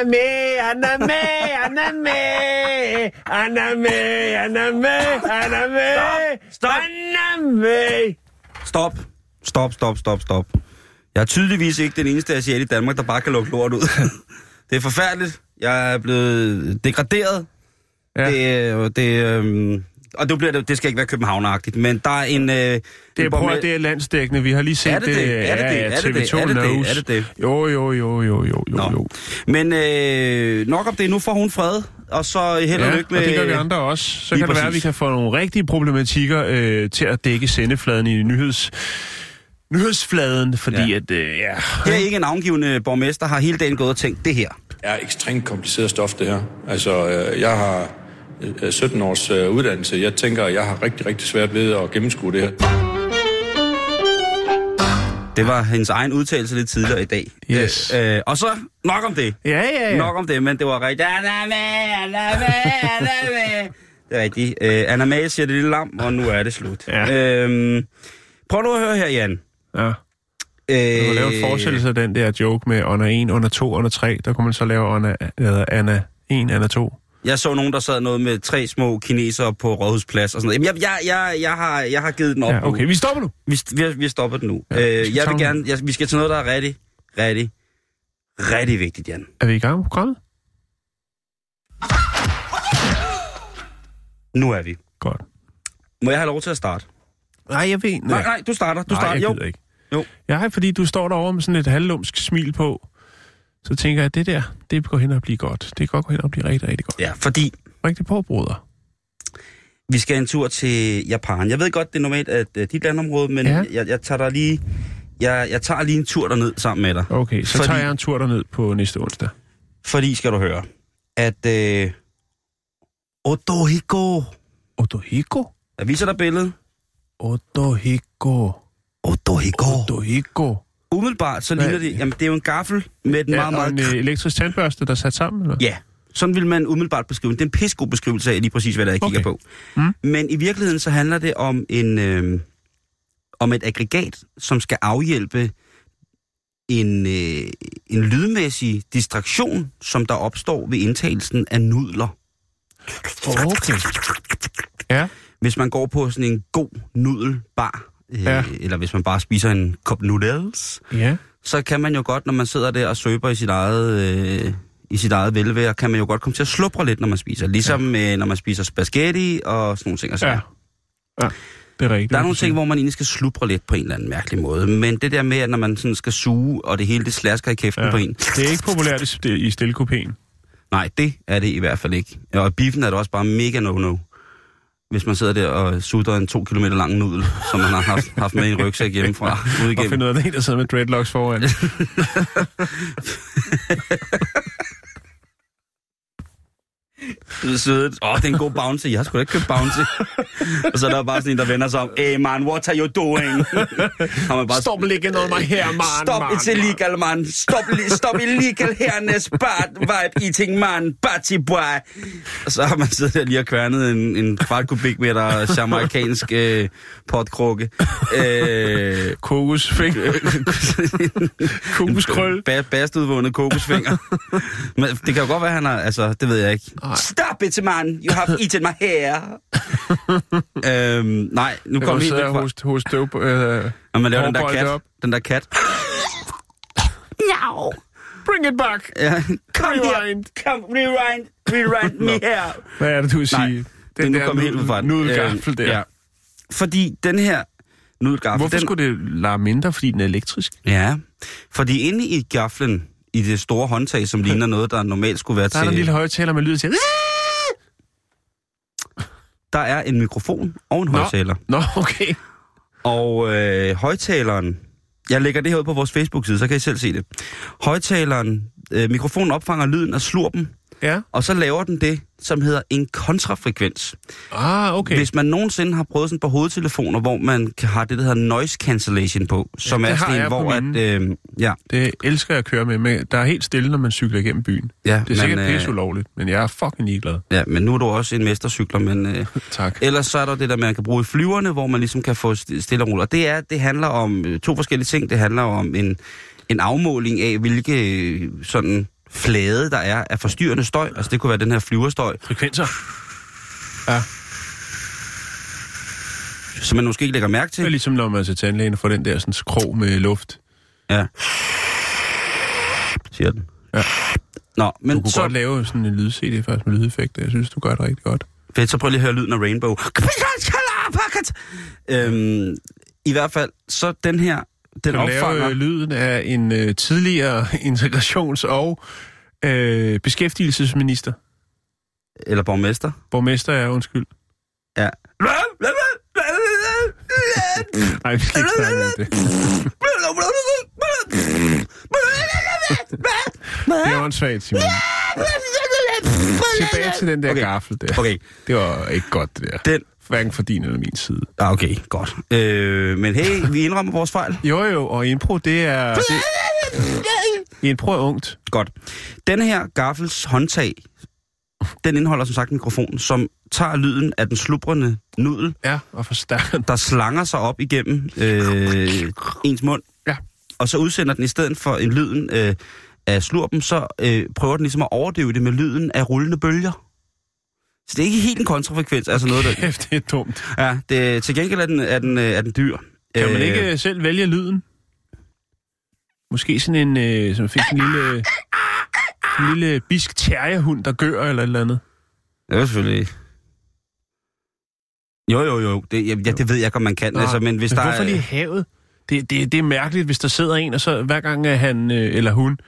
Er med, han er med, han er med, han er med, han er med, han er med, Stop, stop. han er med. Stop. Stop, stop, stop, stop. Jeg er tydeligvis ikke den eneste asiat i Danmark, der bare kan lukke lort ud. det er forfærdeligt. Jeg er blevet degraderet. Ja. Det, det, øhm, og det, bliver, det det skal ikke være københavneragtigt, men der er en... Øh, Det er, en prøv, det er landsdækkende. Vi har lige set Er det det? Er det det? ja, Er det det? TV2 Er det det? Er det det? Jo, jo, jo, jo, jo, jo, Nå. jo. Men øh, nok om det. Nu får hun fred, og så held og Ja, lykke og med... det gør vi andre også. Så kan det være, at vi præcis. kan få nogle rigtige problematikker øh, til at dække sendefladen i nyheds, nyhedsfladen, fordi Ja. at, øh, ja... Her er ikke en navngiven borgmester, har hele dagen gået og tænkt det her. er ekstremt kompliceret stof, det her. Altså, øh, jeg har 17 års øh, uddannelse. Jeg tænker, jeg har rigtig, rigtig svært ved at gennemskue det her. Det var hendes egen udtalelse lidt tidligere i dag. Yes. Øh, øh, og så nok om det. Ja, ja, ja. Nok om det, men det var rigtigt. Anna med, Anna med, Anna med. Det er rigtigt. Øh, Anna Mae siger det lille lam, og nu er det slut. Ja. Øhm, prøv nu at høre her, Jan. ja. Øh, Du kunne lave en forestillelse af den der joke med under 1, under 2, under 3. Der kunne man så lave under, eller Anna 1, Anna 2. Jeg så nogen, der sad noget med tre små kinesere på Rådhusplads og sådan noget. Jamen, jeg, jeg, jeg, jeg, har, jeg har givet den op Ja, okay, nu. vi stopper nu. Vi, vi, vi har stoppet den nu. Ja, øh, skal jeg vil gerne, jeg, vi skal til noget, der er rigtig, rigtig, rigtig vigtigt, Jan. Er vi i gang med programmet? Nu er vi. Godt. Må jeg have lov til at starte? Nej, jeg ved... Nej, nej, du starter. Du nej, starter. jeg Jo. ikke. Jo. Ja, fordi du står derovre med sådan et halvlumsk smil på. Så tænker jeg, at det der, det går hen og blive godt. Det kan godt gå hen og blive rigtig, rigtig godt. Ja, fordi Rigtig på, broder. vi skal en tur til Japan. Jeg ved godt, det er normalt at uh, dit landområde, men Ja. ja. jeg, jeg tager dig lige... Jeg, jeg tager lige en tur derned sammen med dig. Okay, så Fordi- tager jeg en tur derned på næste onsdag. Fordi, skal du høre, at øh, Otohiko... Otohiko? Jeg viser dig billedet. Otohiko. Otohiko. Otohiko. Umiddelbart, så ligner det... Jamen, det er jo en gaffel med et Ja, meget, meget... en øh, elektrisk tandbørste, der er sat sammen, eller? Ja, sådan vil man umiddelbart beskrive den. Det er en pissegod beskrivelse af lige præcis, hvad det er, jeg kigger Okay. på. Mm. Men i virkeligheden så handler det om en øh, om et aggregat, som skal afhjælpe en, øh, en lydmæssig distraktion, som der opstår ved indtagelsen af nudler. Okay. Ja, Hvis man går på sådan en god nudelbar, øh, Ja. eller hvis man bare spiser en kop noodles, ja. så kan man jo godt, når man sidder der og søber i sit eget, øh, i sit eget velvære, kan man jo godt komme til at slubre lidt, når man spiser. Ligesom ja. øh, når man spiser spaghetti og sådan nogle ting. Og så. Ja. Ja, det er rigtigt. Der er nogle ting, hvor man egentlig skal slubre lidt på en eller anden mærkelig måde. Men det der med, at når man sådan skal suge, og det hele det slasker i kæften ja. på en. Det er ikke populært i, stillekopæen. Nej, det er det i hvert fald ikke. Og biffen er det også bare mega no-no. Hvis man sidder der og sutter en to kilometer lang nudel, som man har haft, haft med i en rygsæk hjemmefra, ude Og igennem. finde ud af, at er en, der sidder med dreadlocks foran. Det er sødt. Åh, oh, det er en god bounty. Jeg har sgu da ikke købt bounty. og så er der bare sådan en, der vender sig om. Hey man, what are you doing? Har man bare Stop licking on my hair, man. Stop, man, it's illegal, man. Stop, li- stop illegal herness, bad vibe eating, man. Batty boy. Og så har man siddet der lige og kværnet en, en kvart kubikmeter jamaikansk øh, potkrukke. Øh, Kokosfing. Kokoskrøl. Ba- Bastudvundet kokosfinger. Men det kan jo godt være, han har... Altså, det ved jeg ikke. Nej. Stop it, man. You have eaten my hair. øhm, nej, nu Jeg kommer vi helt hoste støv på... Øh, Når man laver den der kat. op. Den der kat. Miau. bring it back. Ja. Kom her. Rewind. Kom, rewind. Rewind me her. Hvad er det, du vil sige? Nej, det er nu kommet helt fra den. Nudelgaffel Øh, der. Ja. Fordi den her nudelgaffel. Hvorfor den, skulle det larme mindre, fordi den er elektrisk? Ja, fordi inde i gaflen, i det store håndtag, som ligner noget, der normalt skulle være Der er til... en lille højtaler med lyd til. Der er en mikrofon og en Nå. højtaler. Nå, okay. Og øh, højtaleren... Jeg lægger det her ud på vores Facebook-side, så kan I selv se det. Højtaleren, øh, mikrofonen opfanger lyden af slurpen, Ja. og så laver den det, som hedder en kontrafrekvens. Ah, okay. Hvis man nogensinde har prøvet sådan på hovedtelefoner, hvor man kan have det, der hedder noise cancellation på, som det er har sådan en, hvor at... Øh, ja, Det elsker jeg at køre med, men der er helt stille, når man cykler igennem byen. ja, Det er sikkert men, pisse ulovligt, men jeg er fucking ligeglad. ja, men nu er du også en mestercykler, men... Øh, Tak. Ellers så er der det der, man kan bruge i flyverne, hvor man ligesom kan få st- stille og roligt. Og det, er, det handler om øh, to forskellige ting. Det handler om en, en afmåling af, hvilke øh, sådan flade der er af forstyrrende støj. Altså det kunne være den her flyverstøj, Frekvenser. Ja, som man måske ikke lægger mærke det er til. ligesom når man til tandlægen og får den der sådan krog med luft. Ja. Siger den. Ja. Nå, Du men kunne så, godt lave sådan en lyd-CD faktisk med lydeffekter. Jeg synes, du gør det rigtig godt. fedt, så prøv lige at høre lyden af Rainbow. Øhm, I hvert fald, så den her, den lave opfanger... øh, lyden af en øh, tidligere integrations- og øh, beskæftigelsesminister. Eller borgmester. Borgmester er undskyld. Ja. Nej, vi skal ikke snakke om det. Det er åndssvagt, Simon. Tilbage til den der okay. gaffel der. Okay, Det var ikke godt, det der. den... Hverken for din eller min side. Ah, okay, godt. Øh, men hey, vi indrømmer vores fejl. Jo, jo, og impro, det er... Det, impro er ungt. Godt. Den her gaffels håndtag, den indeholder som sagt en mikrofon, som tager lyden af den slubrende nudel, Ja, og forstærker der slanger sig op igennem øh, ens mund. Ja. Og så udsender den i stedet for en lyden øh, af slurpen, så øh, prøver den ligesom at overdøve det med lyden af rullende bølger. Så det er ikke helt en kontrafrekvens, altså noget, der... Kæft, det er dumt. Ja, det, til gengæld er den, er den, øh, er den dyr. Kan man Øh, ikke selv vælge lyden? Måske sådan en, øh, som fik en lille, en lille bisk terrierhund, der gør eller et eller andet. Det er selvfølgelig... Jo, jo, jo. Det, ja, det ved jeg ikke, om man kan. Nå, altså, men hvis men der hvorfor er... lige havet? Det, det, det er mærkeligt, hvis der sidder en, og så hver gang han øh, eller hun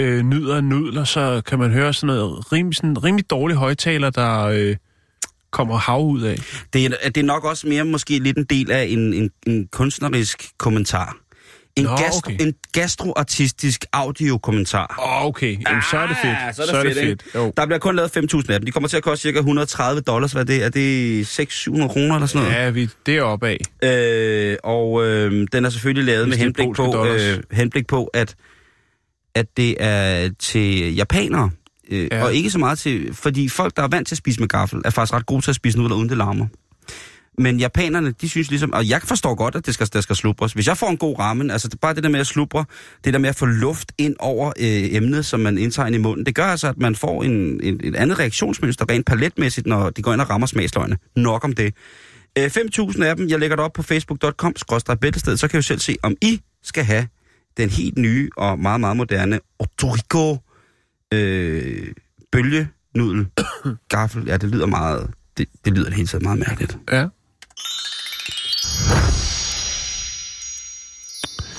øh, nyder nudler, så kan man høre sådan noget rimelig, sådan, rimelig dårlig højtaler, der øh, kommer hav ud af. Det, er, det er nok også mere måske lidt en del af en, en, en kunstnerisk kommentar. En, Nå, gastro, okay. en gastroartistisk audiokommentar. Åh, oh, okay. Jamen, så er det fedt. Ah, så er det fedt, ikke? Jo. Der bliver kun lavet 5.000 af dem. De kommer til at koste cirka 130 dollars. Hvad er det? Er det 600-700 kroner eller sådan noget? Ja, vi, det er opad. Øh, og øh, den er selvfølgelig lavet Hvis med det er henblik på, dollars. øh, henblik på at, at det er til japanere. Øh, Ja. Og ikke så meget til... Fordi folk, der er vant til at spise med gaffel, er faktisk ret gode til at spise nudler, uden det larmer. Men japanerne, de synes ligesom... Og jeg forstår godt, at det skal, der skal slubres. Hvis jeg får en god ramen, altså det, bare det der med at slubre, det der med at få luft ind over øh, emnet, som man indtager ind i munden, det gør altså, at man får en, en, et andet reaktionsmønster rent paletmæssigt, når de går ind og rammer smagsløgene. Nok om det. Øh, 5.000 af dem, jeg lægger det op på facebook.com, så kan I jo selv se, om I skal have den helt nye og meget, meget moderne Otorico øh, bølgenudel gaffel. Ja, det lyder meget, det, det lyder det hele tiden meget mærkeligt. Ja.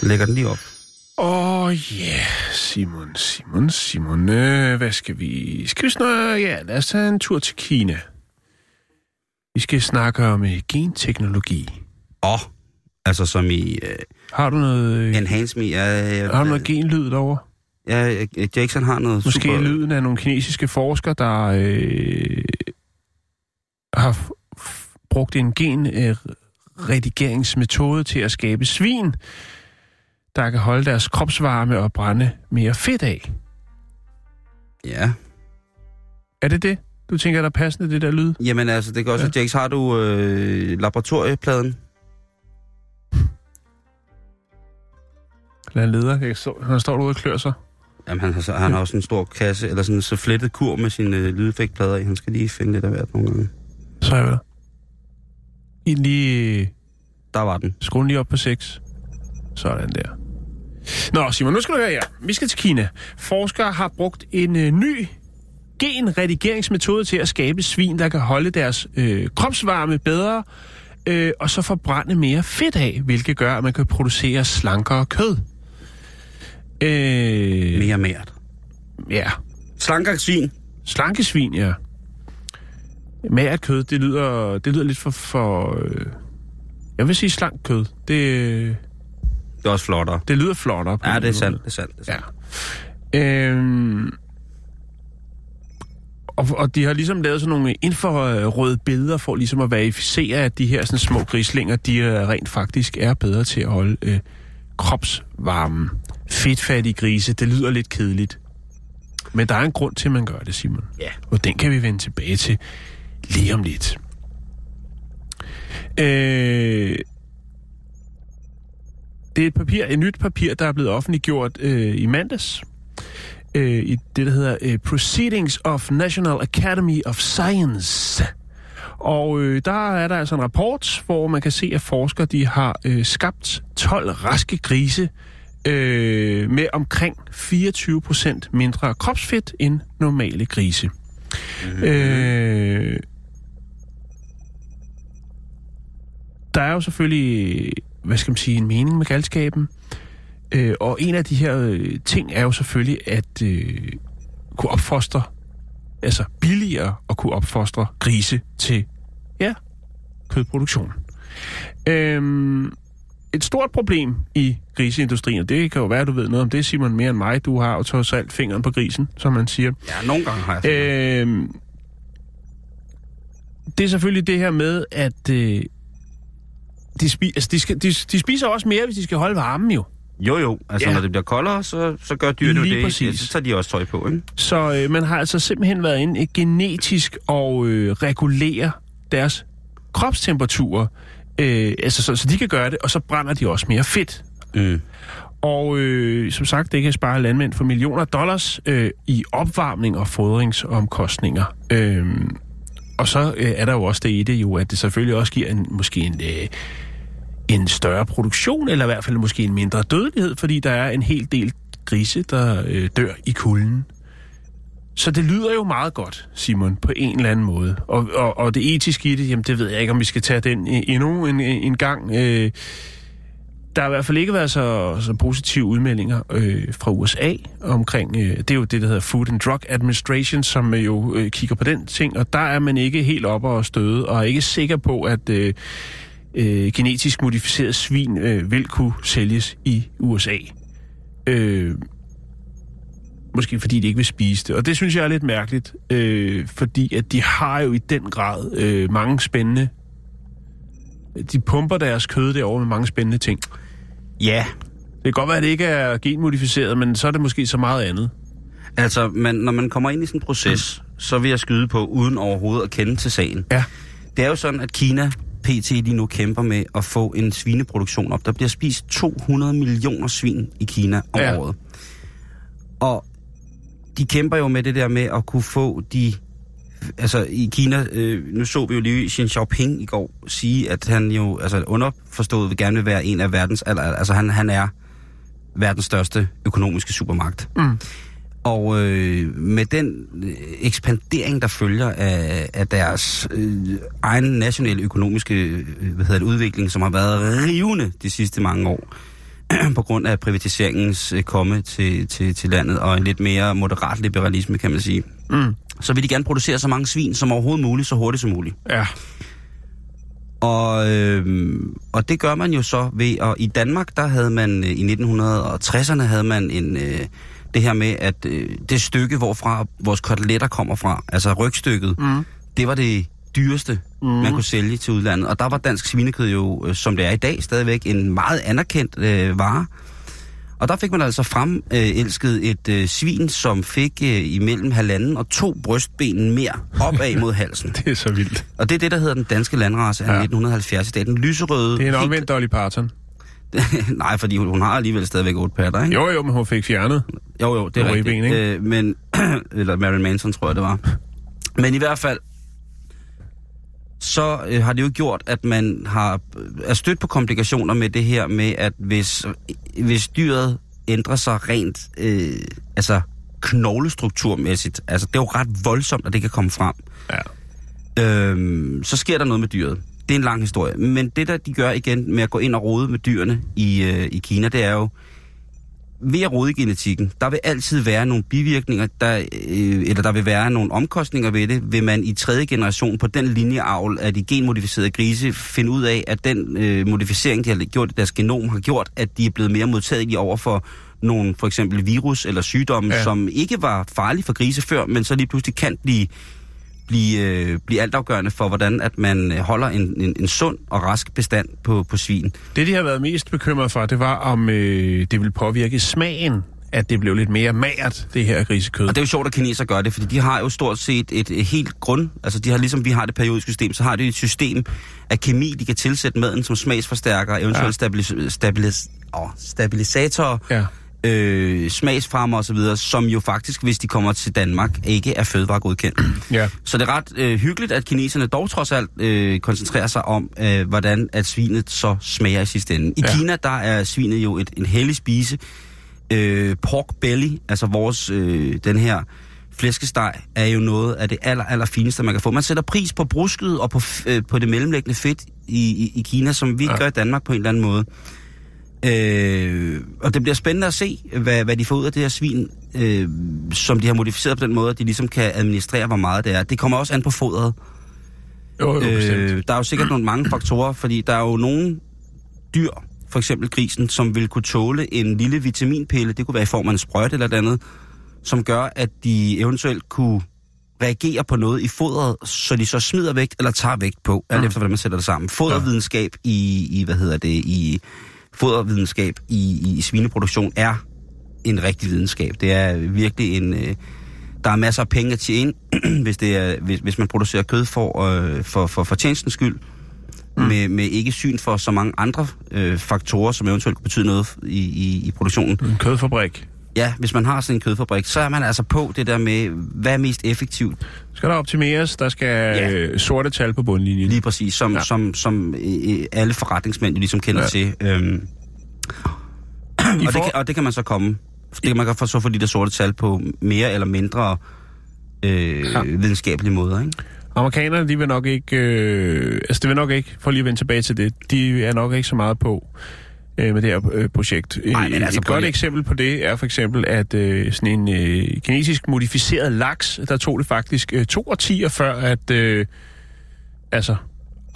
Lægger den lige op. Åh, oh, ja, yeah. Simon, Simon, Simon. Øh, hvad skal vi... Skal vi snakke... Ja, lad os tage en tur til Kina. Vi skal snakke om øh, genteknologi. Åh, oh, altså som i øh, Har du noget... Øh, Enhance Me. Ja, ja, har du noget genlyd derovre? ja, øh, Jackson har noget Måske super... lyden af nogle kinesiske forskere, der øh, har brugt en genredigeringsmetode til at skabe svin, der kan holde deres kropsvarme og brænde mere fedt af. Ja. Er det det? Du tænker, der er passende det der lyd? Jamen altså, det kan også... Ja. Ja. Jax, har du øh, laboratoriepladen? En leder? Jeg så, han står derude og klør sig. Jamen, han har, så, han har også en stor kasse, eller sådan en så flettet kur med sine øh, lydeffektplader i. Han skal lige finde lidt af hvert nogle gange. Så er jeg. I lige... Der var den. Skru den lige op på 6. Sådan der. Nå, Simon, nu skal du høre her. Vi skal til Kina. Forskere har brugt en øh, ny genredigeringsmetode til at skabe svin, der kan holde deres øh, kropsvarme bedre øh, og så forbrænde mere fedt af, hvilket gør, at man kan producere slankere kød. Øh, Mere mært. ja, Slankere svin. slankesvin, ja. Mært kød, det lyder, det lyder lidt for... for øh, jeg vil sige slank kød. Det, Det er også flottere. det lyder flottere. Ja, det er sandt, det er sandt. Det er Ja. sandt. Øhm, og, og de har ligesom lavet sådan nogle infrarøde billeder for ligesom at verificere, at de her sådan små grislinger, de øh, rent faktisk er bedre til at holde øh, kropsvarmen. Fedtfattige grise, det lyder lidt kedeligt. Men der er en grund til, at man gør det, Simon. Ja. Og den kan vi vende tilbage til lige om lidt. Øh, det er et papir, et nyt papir, der er blevet offentliggjort øh, i mandags. Øh, I det, der hedder øh, Proceedings of National Academy of Science. Og øh, der er der altså en rapport, hvor man kan se, at forskere de har øh, skabt 12 raske grise øh, med omkring 24 procent mindre kropsfedt end normale grise. Mm-hmm. Øh, der er jo selvfølgelig, hvad skal man sige, en mening med galskaben. Øh, og en af de her øh, ting er jo selvfølgelig at øh, kunne opfostre, altså billigere at kunne opfostre grise til, kødproduktion. Øhm, et stort problem i griseindustrien, og det kan jo være, at du ved noget om det, Simon, mere end mig. Du har jo trods alt fingeren på grisen, som man siger. Ja, nogle gange har jeg øh, Øhm, det er selvfølgelig det her med, at øh, de, spi- altså, de, skal, de, de spiser også mere, hvis de skal holde varmen jo. Jo, jo. Altså, Ja. når det bliver koldere, så, så gør dyrene jo det. præcis. Så tager de også tøj på, ikke? Så øh, man har altså simpelthen været inde genetisk og øh, regulere deres kropstemperatur, øh, altså, så, så de kan gøre det, og så brænder de også mere fedt. Mm. Og øh, som sagt, det kan spare landmænd for millioner dollars øh, i opvarmning og fodringsomkostninger. Øh, og så øh, er der jo også det i det jo, at det selvfølgelig også giver en, måske en, øh, en større produktion, eller i hvert fald måske en mindre dødelighed, fordi der er en hel del grise, der øh, dør i kulden. Så det lyder jo meget godt, Simon, på en eller anden måde. Og, og, og det etiske i det, jamen det ved jeg ikke, om vi skal tage den endnu en, en gang. Øh, der har i hvert fald ikke været så, så positive udmeldinger øh, fra USA omkring, øh, det er jo det, der hedder Food and Drug Administration, som øh, jo øh, kigger på den ting, og der er man ikke helt oppe og støde, og er ikke sikker på, at øh, øh, genetisk modificeret svin øh, vil kunne sælges i USA. Øh, måske fordi de ikke vil spise det. Og det synes jeg er lidt mærkeligt, øh, fordi at de har jo i den grad øh, mange spændende... De pumper deres kød derovre med mange spændende ting. Ja, Det kan godt være, at det ikke er genmodificeret, men så er det måske så meget andet. altså, man, når man kommer ind i sådan en proces, så vil jeg skyde på, uden overhovedet at kende til sagen. Ja. Det er jo sådan, at Kina PT lige nu kæmper med at få en svineproduktion op. Der bliver spist 200 millioner svin i Kina om ja. året. Og de kæmper jo med det der med at kunne få de... Altså i Kina, øh, nu så vi jo lige Xi Jinping i går sige, at han jo altså underforstået vil gerne vil være en af verdens... Altså han, han er verdens største økonomiske supermagt. Mm. Og øh, med den øh, ekspandering, der følger af, af deres øh, egen nationale økonomiske øh, hvad hedder det, udvikling, som har været rivende de sidste mange år, på grund af privatiseringens øh, komme til, til, til landet, og en lidt mere moderat liberalisme, kan man sige, Mm. så vil de gerne producere så mange svin som overhovedet muligt, så hurtigt som muligt. Ja. Og, øh, og det gør man jo så ved, og i Danmark, der havde man øh, i 1960'erne, havde man en, øh, det her med, at øh, det stykke, hvorfra vores koteletter kommer fra, altså rygstykket, Mm. det var det dyreste, mm. man kunne sælge til udlandet. Og der var dansk svinekød jo, øh, som det er i dag, stadigvæk en meget anerkendt øh, vare. Og der fik man altså fremelsket et øh, svin, som fik øh, imellem halvanden og to brystben mere opad mod halsen. Det er så vildt. Og det er det, der hedder den danske landrace af Ja. ja. 1970 i dag. Den lyserøde... Det er en omvendt Dolly Parton. Nej, fordi hun, hun har alligevel stadigvæk otte patter, ikke? Jo, jo, men hun fik fjernet. jo, jo det er rigtigt. ribben, ikke? Øh, men, eller Marilyn Manson, tror jeg, det var. Men i hvert fald, så øh, har det jo gjort, at man har er stødt på komplikationer med det her med, at hvis, hvis dyret ændrer sig rent, øh, altså knoglestrukturmæssigt, altså det er jo ret voldsomt, at det kan komme frem, Ja. øhm, så sker der noget med dyret. det er en lang historie. Men det, der de gør igen med at gå ind og rode med dyrene i, øh, i Kina, det er jo, ved at rode i genetikken, der vil altid være nogle bivirkninger, der, øh, eller der vil være nogle omkostninger ved det, vil man i tredje generation på den linjeavl af de genmodificerede grise finde ud af, at den øh, modificering, de har gjort i deres genom, har gjort, at de er blevet mere modtagelige over for nogle for eksempel virus eller sygdomme, ja. som ikke var farlige for grise før, men så lige pludselig kan blive blive, øh, blive altafgørende for, hvordan at man øh, holder en, en, en sund og rask bestand på, på svin. Det, de har været mest bekymret for, det var, om øh, det vil påvirke smagen at det blev lidt mere magert, det her grisekød. Og det er jo sjovt, at kineser gør det, fordi de har jo stort set et, et helt grund, altså de har ligesom vi har det periodiske system, så har de et system af kemi, de kan tilsætte maden som smagsforstærker, eventuelt ja. stabilis, stabilis, åh, stabilisatorer, ja øh, smagsfremmer osv., som jo faktisk, hvis de kommer til Danmark, ikke er fødevaregodkendt. Ja. Så det er ret øh, hyggeligt, at kineserne dog trods alt øh, koncentrerer sig om, øh, hvordan at svinet så smager i sidste ende. I ja. Kina, der er svinet jo et, en hellig spise. Øh, pork belly, altså vores, øh, den her flæskesteg, er jo noget af det aller, aller fineste, man kan få. Man sætter pris på brusket og på, øh, på det mellemlæggende fedt i, i, i Kina, som vi ja. gør i Danmark på en eller anden måde. Øh, og det bliver spændende at se, hvad, hvad de får ud af det her svin, øh, som de har modificeret på den måde, at de ligesom kan administrere, hvor meget det er. Det kommer også an på fodret. Jo, jo, øh, der er jo sikkert nogle mange faktorer, fordi der er jo nogle dyr, for eksempel grisen, som vil kunne tåle en lille vitaminpille, det kunne være i form af en sprøjt eller andet, som gør, at de eventuelt kunne reagere på noget i fodret, så de så smider vægt eller tager vægt på, alt mm. efter hvordan man sætter det sammen. Fodervidenskab i, i hvad hedder det, i fodervidenskab i, i svineproduktion er en rigtig videnskab. Det er virkelig en... Øh, der er masser af penge at tjene, hvis, det er, hvis, hvis man producerer kød for, øh, for, for, for tjenestens skyld, mm. med, med ikke syn for så mange andre øh, faktorer, som eventuelt kan betyde noget i, i, i produktionen. En kødfabrik. Ja, hvis man har sådan en kødfabrik, så er man altså på det der med, hvad er mest effektivt. Skal der optimeres, der skal ja. øh, sorte tal på bundlinjen. Lige præcis, som, ja. som, som øh, alle forretningsmænd jo ligesom kender ja. til. Øhm, og, det kan, og det kan man så komme. Det kan man så få de der sorte tal på mere eller mindre øh, ja. videnskabelige måder, ikke? Amerikanerne, de vil nok ikke, øh, altså det vil nok ikke, for lige at vende tilbage til det, de er nok ikke så meget på, øh, med det her øh, projekt. Nej, men altså, Et godt eksempel på det er for eksempel, at øh, sådan en øh, kinesisk modificeret laks, der tog det faktisk øh, to årtier før, at øh, altså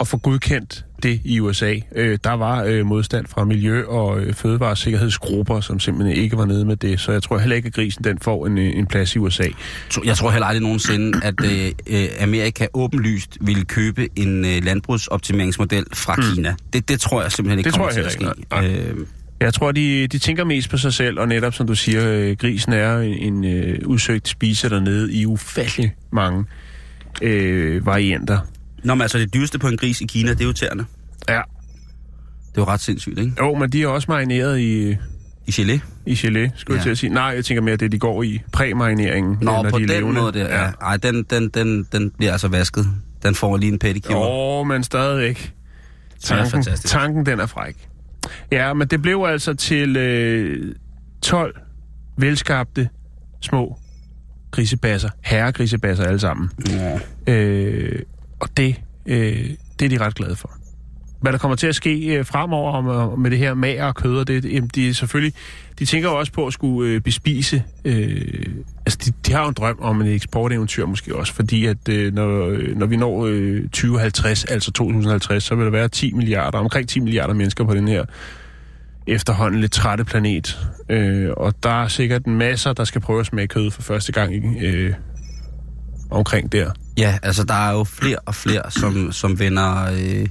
at få godkendt det i USA. Øh, der var øh, modstand fra miljø- og øh, fødevaresikkerhedsgrupper, som simpelthen ikke var nede med det. Så jeg tror heller ikke, at grisen den får en, øh, en plads i USA. Jeg tror heller aldrig nogensinde, at øh, øh, Amerika åbenlyst ville købe en øh, landbrugsoptimeringsmodel fra mm. Kina. Det, det tror jeg simpelthen ikke det kommer tror jeg til at ske. Øh, jeg tror, de, de tænker mest på sig selv, og netop som du siger, øh, grisen er en, en øh, udsøgt spise dernede i ufattelig mange øh, varianter. Nå, men altså det dyreste på en gris i Kina, det er jo tæerne. Ja. Det er jo ret sindssygt, ikke? Jo, men de er også marineret i... I gelé? I gelé, skulle ja. jeg til at sige. Nej, jeg tænker mere, det de går i præmarineringen. Nå, når på de er den levende. måde der. Ja. Ej, den, den, den, den bliver altså vasket. Den får lige en pedicure. Åh, oh, men stadigvæk. Tanken, fantastisk. tanken, den er fræk. Ja, men det blev altså til øh, 12 velskabte små grisebasser. Herregrisebasser alle sammen. Ja. Øh, og det, øh, det er de ret glade for. Hvad der kommer til at ske øh, fremover om, øh, med det her mager og kød, og det, jamen, de, selvfølgelig, de tænker jo også på at skulle øh, bespise. Øh, altså, de, de har jo en drøm om en eksporteventyr måske også, fordi at øh, når, øh, når vi når øh, 2050, altså 2050, så vil der være 10 milliarder, omkring 10 milliarder mennesker på den her efterhånden lidt trætte planet. Øh, og der er sikkert en masse, der skal prøve at smage kød for første gang øh, omkring der. Ja, altså der er jo flere og flere, som, som vender øh,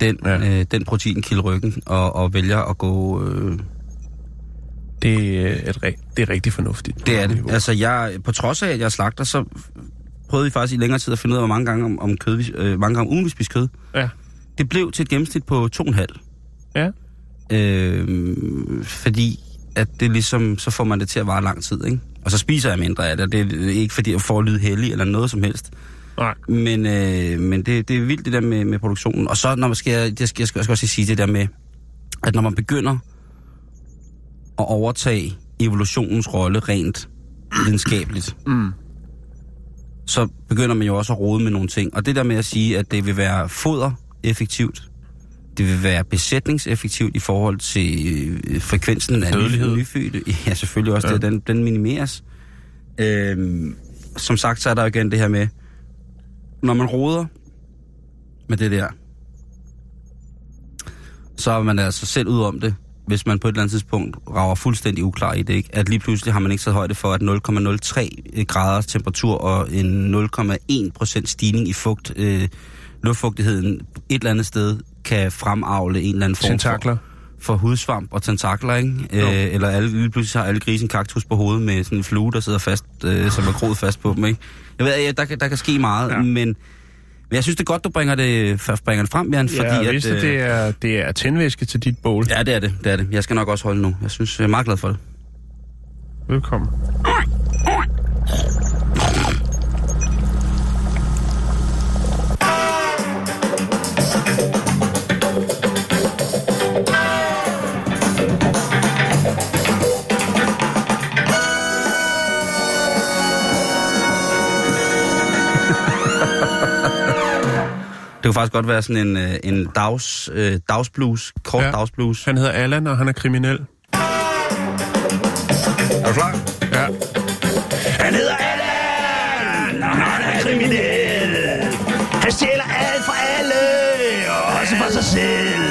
den, ja. øh, den proteinkilde ryggen og, og vælger at gå... Øh, det, er et, det er rigtig fornuftigt. Det er det. Altså jeg, på trods af, at jeg slagter, så prøvede vi faktisk i længere tid at finde ud af, hvor mange gange om, om kød, øh, mange gange ugen vi spiser kød. Ja. Det blev til et gennemsnit på 2,5. Ja. Øh, fordi at det ligesom, så får man det til at vare lang tid, ikke? Og så spiser jeg mindre af det, det er ikke fordi jeg får at lyde heldig eller noget som helst. Nej. Men, øh, men det, det er vildt det der med, med produktionen. Og så når man skal, jeg skal, jeg skal også sige det der med, at når man begynder at overtage evolutionens rolle rent videnskabeligt, mm. så begynder man jo også at rode med nogle ting. Og det der med at sige, at det vil være foder effektivt. Det vil være besætningseffektivt i forhold til øh, frekvensen af Dødelighed. ny- nyfødte. Ja, selvfølgelig også Ja. det. Den, den minimeres. Øhm, som sagt, så er der jo igen det her med, når man roder med det der, så er man altså selv ud om det, hvis man på et eller andet tidspunkt rager fuldstændig uklar i det, ikke? at lige pludselig har man ikke taget højde for, at 0,03 graders temperatur og en 0,1 procent stigning i fugt, øh, luftfugtigheden et eller andet sted kan fremavle en eller anden form Tentakler. for, for hudsvamp og tentakler, ikke? Øh, eller alle, lige pludselig har alle grisen kaktus på hovedet med sådan en flue, der sidder fast, øh, som er groet fast på dem, ikke? Jeg ved, ja, der, kan- der kan ske meget, Ja. men, men jeg synes, det er godt, du bringer det, bringer det frem, Jan, fordi Ja, vidste, at, at øh, det er, det er tændvæske til dit bål. Ja, det er det, det er det. Jeg skal nok også holde nu. Jeg synes, jeg er meget glad for det. Velkommen. Det kunne faktisk godt være sådan en, øh, en dags, øh, dagsblues, kort Ja. dagsblues. Han hedder Allan, og han er kriminel. Er du klar? Ja. Han hedder Allan, og han er kriminel. Han stjæler alt fra alle, og også fra sig selv.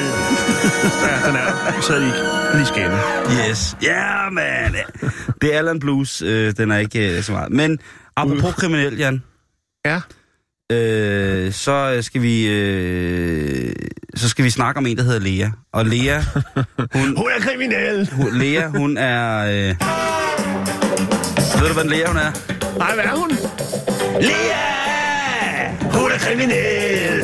ja, den er. Så lige, lige skæne. Yes. Ja, yeah, man. Det er Alan Blues. Øh, den er ikke øh, så meget. Men apropos kriminel, Jan, Ja. Øh, så skal vi øh, så skal vi snakke om en, der hedder Lea. Og Lea, hun, Hun er kriminel. hun, Lea, hun er... Øh, ved du, hvad Lea hun er? Nej, hvad er hun? Lea, hun er kriminel.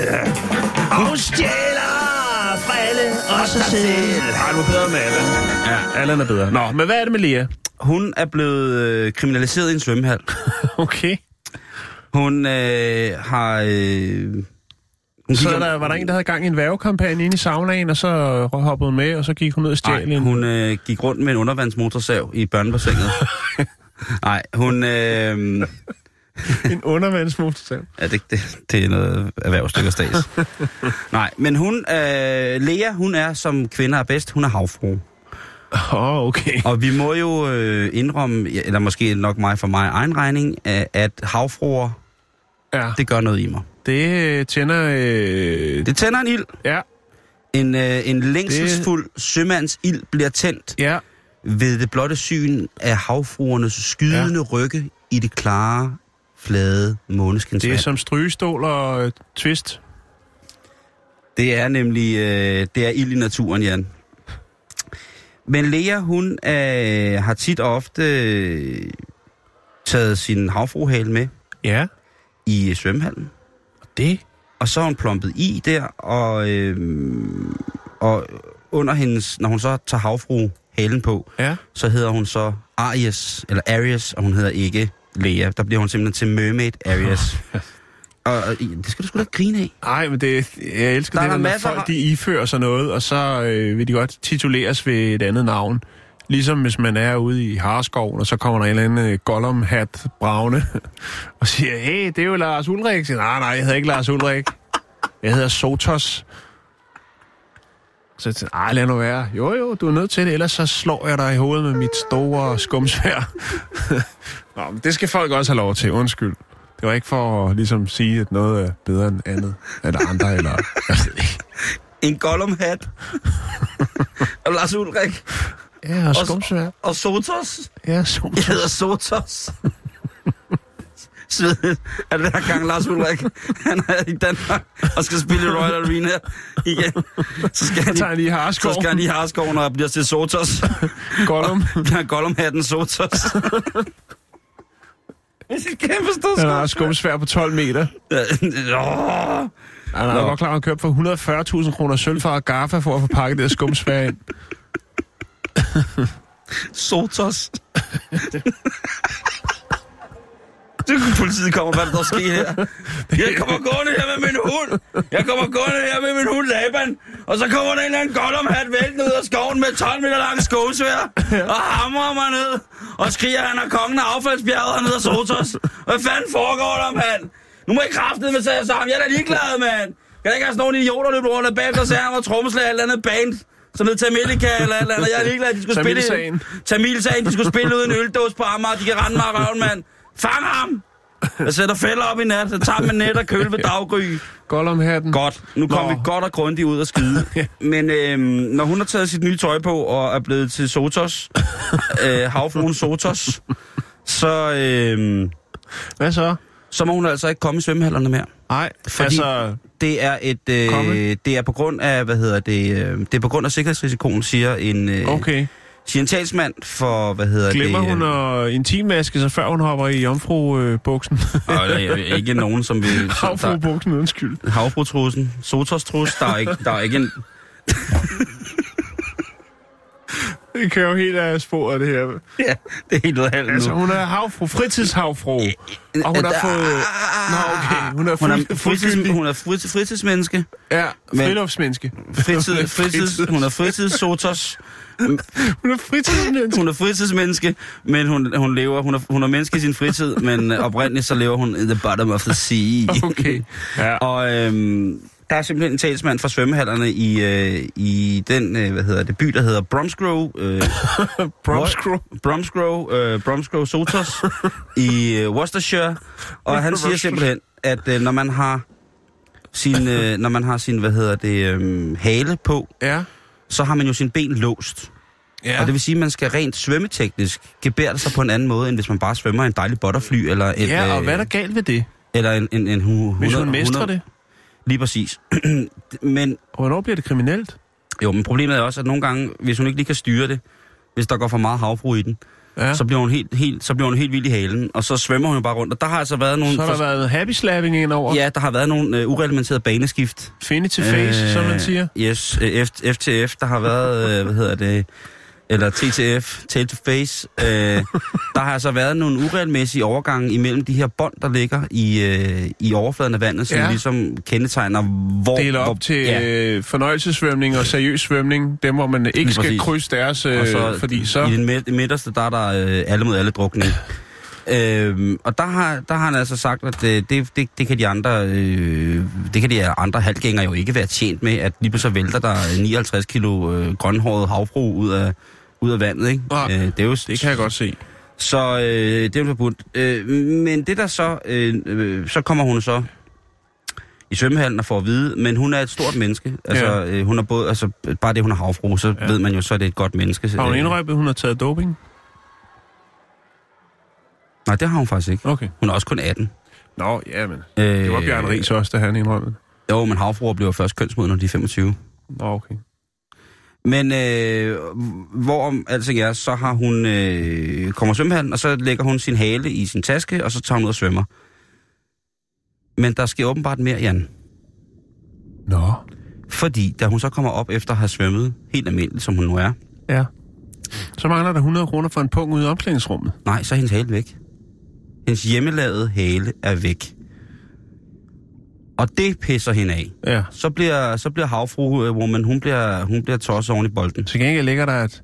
Og hun stjæler fra alle, og sig selv. Nej, du er bedre med Allan. Ja. Allan er bedre. Nå, men hvad er det med Lea? Hun er blevet øh, kriminaliseret i en svømmehal. Okay. Hun øh, har... Øh, hun Så er der, var der en, der havde gang i en værvekampagne inde i saunaen, og så hoppede med, og så gik hun ned og stjal Nej, en... hun øh, gik rundt med en undervandsmotorsav i børnebassinet. Nej, hun... Øh, en undervandsmotorsav. ja, det, det, det er noget erhvervsstykke stads. Nej, men hun... Øh, Lea, hun er, som kvinder er bedst, hun er havfru. Åh, oh, okay. Og vi må jo øh, indrømme, eller måske nok mig for mig egen regning, øh, at havfruer, Ja, det gør noget i mig. det øh, tænder... Øh, Det tænder en ild. ja, En, øh, en længselsfuld sømands ild bliver tændt ja. ved det blotte syn af havfruernes skydende ja. rygge i det klare, flade måneskinsvand. Det er som strygestål og øh, twist. Det er nemlig øh, det er ild i naturen, Jan. Men Lea, hun øh, har tit og ofte øh, taget sin havfruhale med Ja, i svømmehallen. det. Og så har hun plumpet i der, og, øh, og under hendes, når hun så tager havfru halen på, Ja. så hedder hun så Arias, eller Arias, og hun hedder ikke Lea. Der bliver hun simpelthen til Mermaid Arias. og, og det skal du sgu da grine af. Nej, men det, jeg elsker Der er det, der når masser folk de ifører sig noget, og så øh, vil de godt tituleres ved et andet navn. Ligesom hvis man er ude i Harskoven, og så kommer der en eller anden øh, Gollum-hat bravne, og siger, hey, det er jo Lars Ulrik. Siger, nej, nej, jeg hedder ikke Lars Ulrik. Jeg hedder Sotos. Så jeg tænkte, ej, lad nu være. Jo, jo, du er nødt til det, ellers så slår jeg dig i hovedet med mit store skumsvær. Nå, men det skal folk også have lov til, undskyld. Det var ikke for at ligesom sige, at noget er bedre end andet, eller andre, eller... Jeg ved ikke. En Gollum-hat. og Lars Ulrik. Ja, og skumsvær. Og Sotos. Ja, som Jeg hedder Sotos. Sved, at hver gang Lars Ulrik, han er i Danmark og skal spille i Royal Arena igen, så skal han, Så tager han lige så Harskov. skal han i Harskoven og bliver til Sotos. Gollum. Der er Gollum-hatten Sotos. Det er kæmpe stor Han har skumsvær på 12 meter. Åh. Han er Nå. godt klar, at han købt for 140.000 kroner sølv fra Gaffa for at få pakket det skumsvær ind. Sotos. Det politiet kommer, hvad der, der sker her. Jeg kommer gående her med min hund. Jeg kommer gående her med min hund Laban. Og så kommer der en eller anden Gollum-hat væltende ud af skoven med 12 meter lang skovsvær. Og hamrer mig ned. Og skriger, at han er kongen af affaldsbjerget, og af Sotos. Hvad fanden foregår der, mand? Nu må I kraftedeme med sig sammen. Jeg er da ligeglad, mand. der ikke have sådan nogle idioter løbe rundt, og bagefter så er han var trommeslager eller et andet band, som hed Tamilika eller eller andet. Jeg er ligeglad, de skulle spille... Tamilsagen. Tamilsagen, de skulle spille uden en øldås på Amager, de kan rende mig røven, mand. Fang ham! Jeg sætter fælder op i nat, jeg tager med net og køl ved daggry. Gollum hatten. Godt. Nu kom Nå. vi godt og grundigt ud og skide. Men øhm, når hun har taget sit nye tøj på og er blevet til Sotos, øh, havfruen Sotos, så, øhm, Hvad så? så må hun altså ikke komme i svømmehallerne mere. Nej, Fordi- altså... Det er et, øh, Komme? det er på grund af, hvad hedder det, øh, det er på grund af sikkerhedsrisikoen, siger en, øh, Okay. siger en talsmand for, hvad hedder Glemmer det, hun at intimvaske sig, før hun hopper i jomfru-buksen? og, øh, ikke nogen, som vil... der- Havfru-buksen, undskyld. Havfrutrussen, Sotos-trus, der er ikke, der er ikke en, Det kører jo helt af sporet, det her. ja, det er helt af halsen Altså, hun er havfru, fritidshavfru. Og hun har fået... Nå, okay. Hun er, Hun er, fritids, hun er fritids, fritidsmenneske. Ja, Men- friluftsmenneske. Fritid, fritids, hun er fritidssotos. Hun er fritidsmenneske. Hun er fritidsmenneske, men hun, hun lever, hun er, hun er menneske i sin fritid, men oprindeligt så lever hun in the bottom of the sea. Okay. Ja. Og øhm, der er simpelthen en talsmand fra svømmehallerne i, øh, i den, øh, hvad hedder det, by, der hedder Bromsgrove. Øh, Bromsgrove. Bromsgrove, øh, Bromsgrove Sotos i øh, Worcestershire. Og han siger simpelthen, at øh, når man har sin, øh, når man har sin, hvad hedder det, øh, hale på, Ja. så har man jo sin ben låst. Ja. Og det vil sige, at man skal rent svømmeteknisk gebære sig på en anden måde, end hvis man bare svømmer en dejlig butterfly, eller, et, ja, og øh, hvad er der galt ved det? eller en, en, en, en Hvis hun mestrer det? Lige præcis. men, Hvornår bliver det kriminelt? jo, men problemet er også, at nogle gange, hvis hun ikke lige kan styre det, hvis der går for meget havbrug i den, Ja. Så, bliver hun helt, helt, så bliver hun helt vild i halen, og så svømmer hun jo bare rundt. Og der har altså været nogle... så har der været happy slapping ind over. Ja, der har været nogle uh, ureglementerede baneskift. Finity face, øh, som man siger. Yes, øh, F- FTF, der har været, øh, hvad hedder det, eller TTF, Tail to Face. Øh, der har altså været nogle uregelmæssige overgange imellem de her bånd, der ligger i, øh, i overfladen af vandet, som Ja. ligesom kendetegner, hvor... Deler hvor, op til Ja, øh, fornøjelsesvømning og seriøs svømning. Dem, hvor man ikke Lige skal præcis. krydse deres, øh, og så, fordi så... I den midt, midterste, der er der øh, alle mod alle drukning. Øhm, og der har, der har han altså sagt, at øh, det, det, det, kan de andre, øh, det kan de andre halvgængere jo ikke være tjent med, at lige så vælter der 59 kilo øh, grønhåret havfru ud af, ud af vandet. Ikke? Nej, øh, det er jo Det kan jeg godt se. Så øh, det er jo forbudt. Øh, men det der så, øh, øh, så kommer hun så i svømmehallen og får at vide, men hun er et stort menneske. Altså, Ja. ja. øh, hun er både, altså, bare det, hun er havfru, så Ja. ja. ved man jo, så er det et godt menneske. Har hun indrøbet, at hun har taget doping? Nej, det har hun faktisk ikke. Okay. Hun er også kun 18. Nå, ja, men Øh, det var Bjørn Ries også, da han indrømmede. Jo, men havfruer bliver først kønsmodne, når de er 25. Nå, okay. Men øh, hvorom alting er, så har hun øh, kommer svømmehallen, og så lægger hun sin hale i sin taske, og så tager hun ud og svømmer. Men der sker åbenbart mere, Jan. Nå. Fordi da hun så kommer op efter at have svømmet, helt almindeligt som hun nu er, Ja. Så mangler der 100 kroner for en pung ude i omklædningsrummet. nej, så er hendes hale væk. Hendes hjemmelavede hale er væk. Og det pisser hende af. Ja. Så bliver, så bliver havfru woman, hun bliver, hun bliver tosset oven i bolden. Til gengæld ligger der et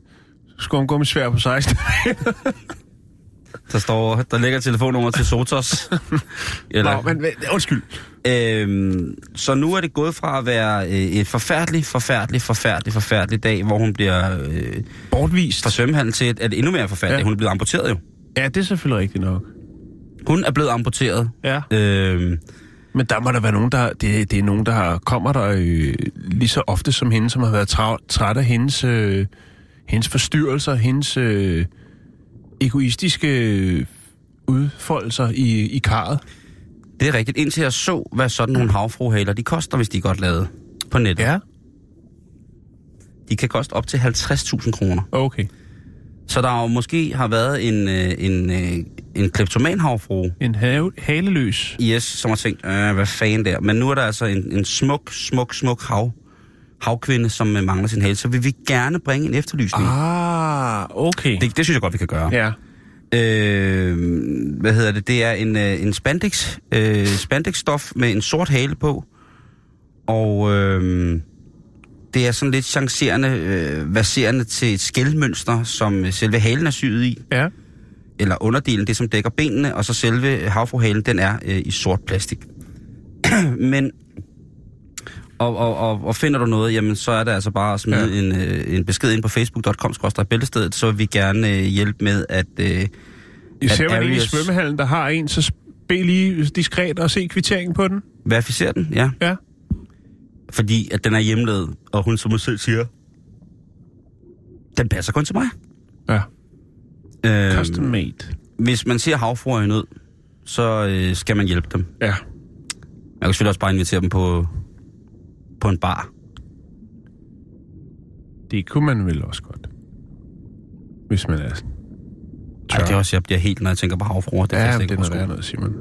skumgummisvær på 16. Der står, der ligger telefonnummer til Sotos. Eller, Nå, men undskyld. øhm, så nu er det gået fra at være øh, et forfærdeligt, forfærdeligt, forfærdeligt, forfærdeligt dag, hvor hun bliver øh, Bortvist. fra svømmehallen til, at, at det endnu mere forfærdeligt. Ja. Hun er blevet amputeret jo. Ja, det er selvfølgelig rigtigt nok. Hun er blevet amputeret. Ja. Øhm, Men der må der være nogen, der... Det, det er nogen, der kommer der øh, lige så ofte som hende, som har været tra- træt af hendes, øh, hendes forstyrrelser, hendes øh, egoistiske øh, udfoldelser i, i karret. det er rigtigt. Indtil jeg så, hvad sådan nogle havfruhaler, de koster, hvis de er godt lavet på nettet. Ja, De kan koste op til 50.000 kroner. okay. Så der jo måske har været en, øh, en, øh, en kleptoman havfrue, En have, haleløs. Yes, som har tænkt, øh, hvad fanden der. Men nu er der altså en, en smuk, smuk, smuk hav, havkvinde, som øh, mangler sin hale. Så vil vi gerne bringe en efterlysning. Ah, okay. Det, det synes jeg godt, vi kan gøre. Ja. Øh, hvad hedder det? Det er en, en spandex, øh, spandex-stof med en sort hale på. Og øh, det er sådan lidt chancerende, øh, baserende til et skældmønster, som selve halen er syet i. Ja. eller underdelen, det som dækker benene, og så selve havfruhalen, den er øh, i sort plastik. Men, Og, og, og, og finder du noget, jamen så er det altså bare at smide Ja. en, øh, en besked ind på facebook.com bæltestedet, så vil vi gerne øh, hjælpe med at... Øh, I ser man i svømmehallen, der har en, så bed lige diskret og se kvitteringen på den. verificere den, ja. Ja. Fordi at den er hjemmelavet, og hun som hun selv siger, den passer kun til mig. Ja. Øh, Custom made. hvis man ser havfruer i nød, så øh, skal man hjælpe dem. Ja. Man kan selvfølgelig også bare invitere dem på, på en bar. Det kunne man vel også godt. Hvis man er sådan. Ej, det er også, jeg bliver helt, når jeg tænker på havfruer. Det er Ja, det er noget noget, Simon.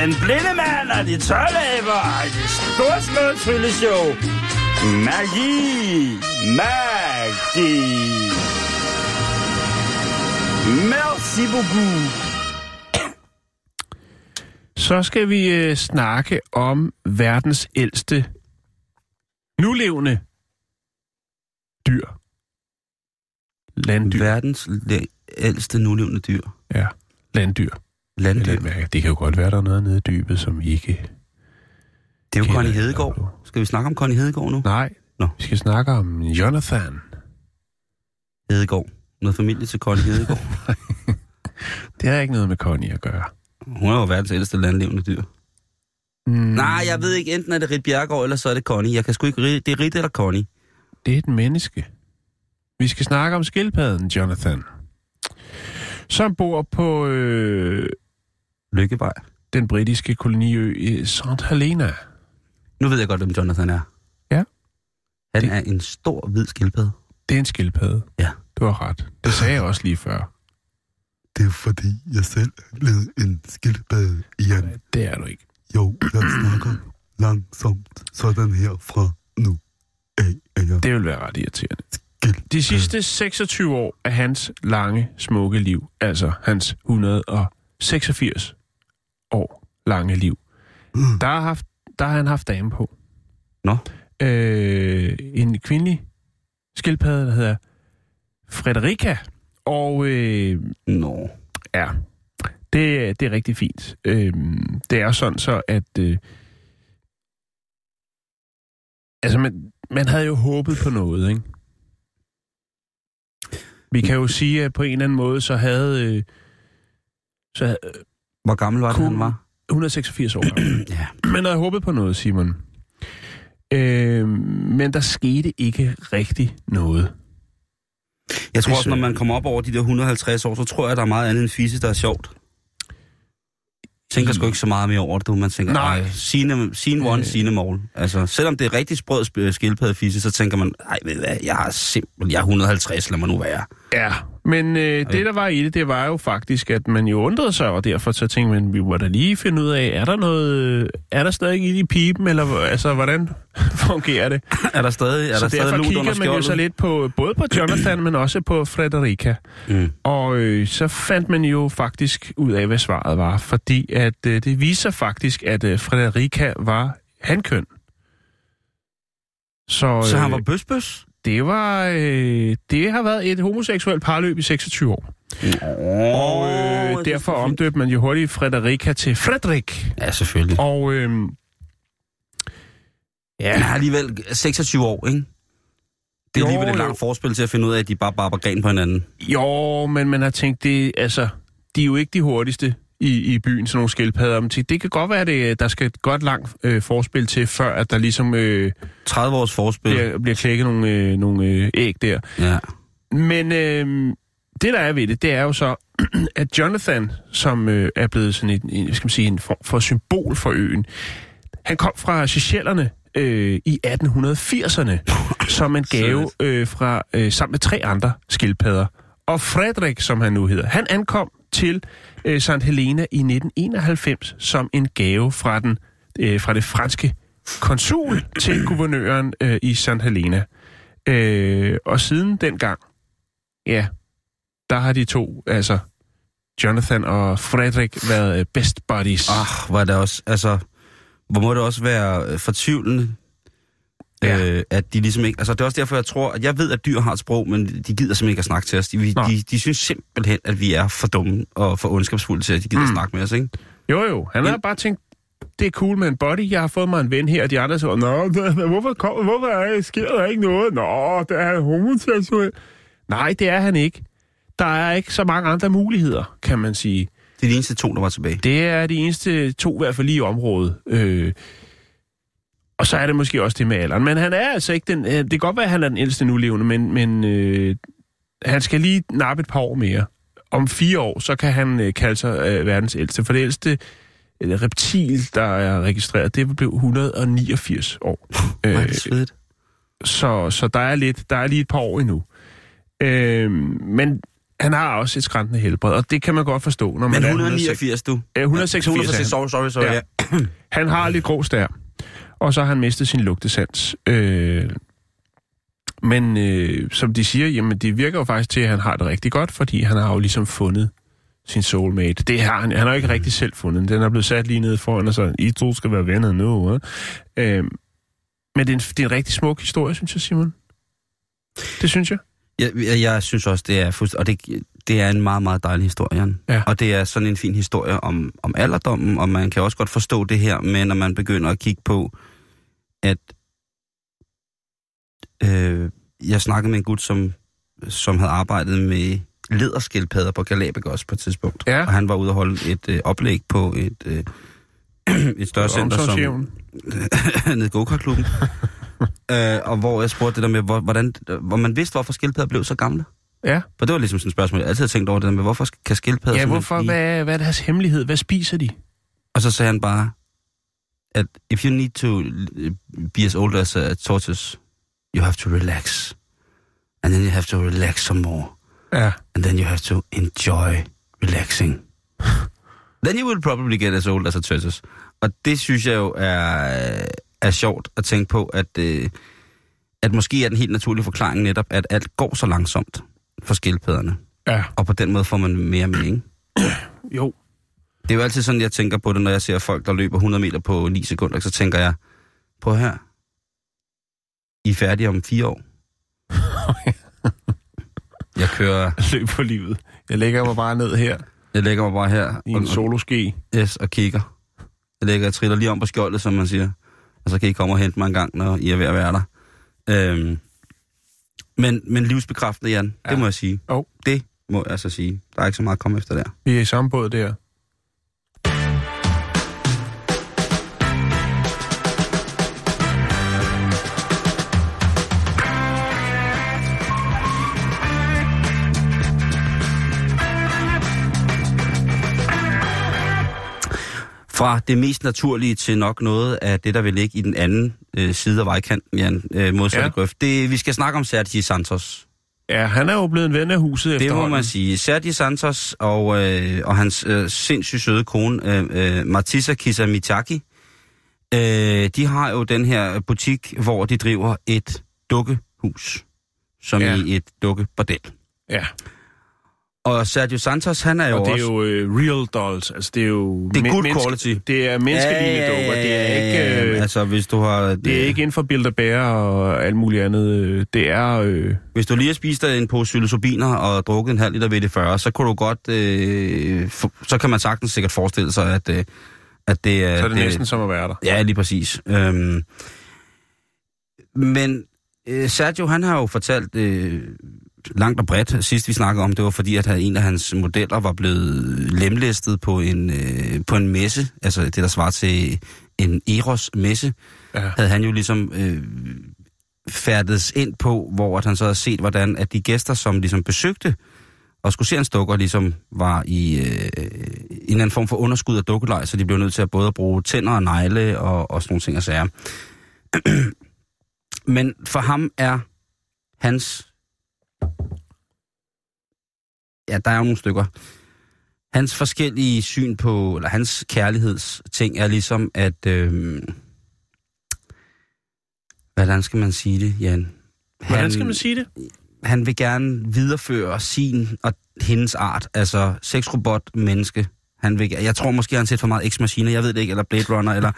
Den blinde mand og de tørlæber og det storslåede trylleshow. Magi, magi. Merci beaucoup. Så skal vi øh, snakke om verdens ældste nulevende dyr. Landdyr. Verdens ældste nulevende dyr. Ja, landdyr. Landdyr. Eller, det kan jo godt være, der er noget nede i dybet, som ikke... Det er jo Connie Hedegaard. Skal vi snakke om Connie Hedegaard nu? Nej, Nå. vi skal snakke om Jonathan. Hedegaard. Noget familie til Connie Hedegaard. Det har ikke noget med Connie at gøre. Hun er jo verdens ældste landlevende dyr. Mm, Nej, jeg ved ikke. Enten er det Rit Bjergård, eller så er det Connie. Jeg kan sgu ikke... Det er Rit eller Connie. Det er et menneske. Vi skal snakke om skildpadden, Jonathan. Som bor på øh, Lykkevej. den britiske koloniø i St. Helena. Nu ved jeg godt, hvem Jonathan er. Ja. Han Det- er en stor, hvid skildpadde. Det er en skildpadde. Ja. Du har ret. Det sagde jeg også lige før. Det er fordi, jeg selv er blevet en skildpadde igen. Det er du ikke. Jo, jeg snakker langsomt sådan her fra nu af, at jeg Det vil være ret irriterende. De sidste 26 år af hans lange, smukke liv, altså hans 186 år lange liv, der har, haft, der har han haft dame på. Nå. Øh, en kvindelig skildpadde, der hedder Frederica. Og øh, Nå. ja, det, det er rigtig fint. Øh, det er sådan så, at... Øh, altså, man, man havde jo håbet på noget, ikke? Vi kan jo sige, at på en eller anden måde, så havde... Øh, så havde Hvor gammel var det, Kunne- han var? 186 år. Ja. Man havde håbet på noget, Simon. Øh, men der skete ikke rigtig noget. Jeg tror også, når så- man kommer op over de der 150 år, så tror jeg, der er meget andet end fisse, der er sjovt. Tænker sgu ikke så meget mere over det, du. Man tænker, Nej. sine, sine one, Øh. sine mål. Altså, selvom det er rigtig sprød sp- skildpaddefisse, så tænker man, nej, ved hvad, jeg er simpelthen, jeg er 150, lad mig nu være. Ja, men øh, det, der var i det, det var jo faktisk, at man jo undrede sig, og derfor så tænkte man, vi må da lige finde ud af, er der noget, øh, er der stadig ild i pipen, eller altså, hvordan fungerer det? Er der stadig, er så der stadig derfor kigger man jo så skjoldet? lidt på, både på Jonathan, men også på Frederica. Mm. Og øh, så fandt man jo faktisk ud af, hvad svaret var, fordi at øh, det viser faktisk, at øh, Frederica var hankøn. Så, Så han øh, var bøsbøs? Det var øh, det har været et homoseksuelt parløb i 26 år. Og øh, derfor omdøbte man jo hurtigt Frederica til Frederik. Ja, selvfølgelig. Og øh, Han er alligevel 26 år, ikke? Det er Jo, alligevel et langt forspil til at finde ud af, at de bare barber gren på hinanden. jo, men man har tænkt, det, altså, de er jo ikke de hurtigste i, i byen, sådan nogle skildpadder. Men det kan godt være, det, der skal et godt langt øh, forspil til, før at der ligesom øh, 30 års forspil. bliver, bliver klækket nogle, øh, nogle øh, æg der. Ja. Men øh, det, der er ved det, det er jo så, at Jonathan, som øh, er blevet sådan en, en, skal man sige, en form for symbol for øen, han kom fra Seychellerne øh, i 1880'erne som en gave øh, fra øh, sammen med tre andre skildpadder. Og Frederik, som han nu hedder, han ankom til øh, St. Helena i 1991 som en gave fra den øh, fra det franske konsul til guvernøren øh, i St. Helena. Øh, og siden dengang, ja, der har de to altså Jonathan og Frederik været øh, best buddies. Ah, var det også, altså, hvor må det også være øh, fortvivlende, Ja. øh, at de ligesom ikke, altså det er også derfor, jeg tror, at jeg ved, at dyr har et sprog, men de gider simpelthen ikke at snakke til os. De, Nå. de, de synes simpelthen, at vi er for dumme og for ondskabsfulde til, at de gider mm. at snakke med os, ikke? Jo, jo. Han har bare tænkt, det er cool med en body. Jeg har fået mig en ven her, og de andre så, Nå, hvorfor, kom, hvorfor er, sker der ikke noget? Nå, det er homoseksuel. Nej, det er han ikke. Der er ikke så mange andre muligheder, kan man sige. Det er de eneste to, der var tilbage. Det er de eneste to, i hvert fald lige i området. Øh, og så er det måske også det med alderen. Men han er altså ikke den... øh, Det kan godt være, at han er den ældste nulevende, men, men øh, han skal lige nappe et par år mere. Om fire år, så kan han øh, kalde sig øh, verdens ældste. For det ældste øh, reptil, der er registreret, det blev 189 år. Øh, Øh, det svedigt. så, så der er lidt, der er lige et par år endnu. Øh, men han har også et skræntende helbred, og det kan man godt forstå, når man Men er 189, du. Ja, 186 er han. Sorry, sorry, sorry. Ja. Han har lidt grå stær, og så har han mistet sin lugtesans. Øh, men øh, som de siger, jamen det virker jo faktisk til, at han har det rigtig godt, fordi han har jo ligesom fundet sin soulmate. Det har han. Han har jo ikke rigtig selv fundet den. Er blevet sat lige nede foran, og så, I to skal være venner nu. Eh? Øh, men det er, en, det er en rigtig smuk historie, synes jeg, Simon. Det synes jeg. Jeg, jeg, jeg synes også, det er fuldst- og det, det er en meget, meget dejlig historie, Jan. Ja. Og det er sådan en fin historie om, om alderdommen, og man kan også godt forstå det her med, når man begynder at kigge på, at øh, jeg snakkede med en gut, som, som havde arbejdet med lederskildpadder på Galapagos på et tidspunkt. Ja. Og han var ude og holde et øh, oplæg på et, øh, et større center, som, nede i go-kart-klubben. øh, og hvor jeg spurgte det der med, hvor, hvordan, hvor man vidste, hvorfor skildpadder blev så gamle. Ja. For det var ligesom sådan et spørgsmål, jeg altid har tænkt over det der med, hvorfor kan skildpadder Ja, hvorfor? blive- Hvad, hvad er deres hemmelighed? Hvad spiser de? Og så sagde han bare, at if you need to be as old as a tortoise, you have to relax. And then you have to relax some more. Ja. And then you have to enjoy relaxing. then you will probably get as old as a tortoise. Og det synes jeg jo er, er sjovt at tænke på, at, øh, at måske er den helt naturlige forklaring netop, at alt går så langsomt for skildpadderne. Ja. Og på den måde får man mere mening. Jo. Det er jo altid sådan, jeg tænker på det, når jeg ser folk, der løber 100 meter på 9 sekunder, så tænker jeg, prøv her, I er færdige om fire år. jeg kører, Løb på livet. Jeg lægger mig bare ned her jeg lægger mig bare her i en soloski. yes, og kigger. Jeg lægger jeg triller lige om på skjoldet, som man siger. Og så kan I komme og hente mig en gang, når I er ved at være der. Øhm, men, men livsbekræftende, Jan, ja. Det må jeg sige. Jo. Det må jeg altså sige. Der er ikke så meget at komme efter der. Vi er i samme båd der. Fra det mest naturlige til nok noget af det, der vil ligge i den anden øh, side af vejkanten, Jan, øh, modsatte Ja. grøft. Det, vi skal snakke om Sergi Santos. Ja, han er jo blevet en ven af huset Det må man sige. Sergi Santos og, øh, og hans øh, sindssygt søde kone, øh, øh, Matissa Kisamitaki, øh, de har jo den her butik, hvor de driver et dukkehus, som ja. i et dukkebordel. Ja, Og Sergio Santos, han er jo og det er også... jo øh, real dolls. Altså, det er jo... Det er good menneske- quality. Det er menneskelignende dukker. Det er ikke... Øh, altså, hvis du har... det er ikke inden for Bear og alt muligt andet. øh, Det er... Øh, Hvis du lige har spist dig en pose psilocybiner og drukket en halv liter VD40, så kunne du godt... Øh, for, så kan man sagtens sikkert forestille sig, at, øh, at det er... så er det næsten som at være der. Ja, lige præcis. Øhm, men øh, Sergio, han har jo fortalt øh, langt og bredt, sidst vi snakkede om, det var fordi, at en af hans modeller var blevet lemlæstet på en, øh, på en messe, altså det, der svarer til en Eros-messe, Ja. havde han jo ligesom øh, færdedes ind på, hvor at han så havde set, hvordan at de gæster, som ligesom besøgte og skulle se hans dukker, ligesom var i øh, en eller anden form for underskud af dukkelej, så de blev nødt til at både at bruge tænder og negle og, og sådan nogle ting og sager. Men for ham er hans... Ja, der er jo nogle stykker. Hans forskellige syn på, eller hans kærlighedsting er ligesom, at... Øh, hvordan skal man sige det, Jan? Hvordan skal man sige det? han vil gerne videreføre sin og hendes art, altså sexrobot menneske. Han vil, jeg tror måske, han har set for meget X-maskiner, jeg ved det ikke, eller Blade Runner, eller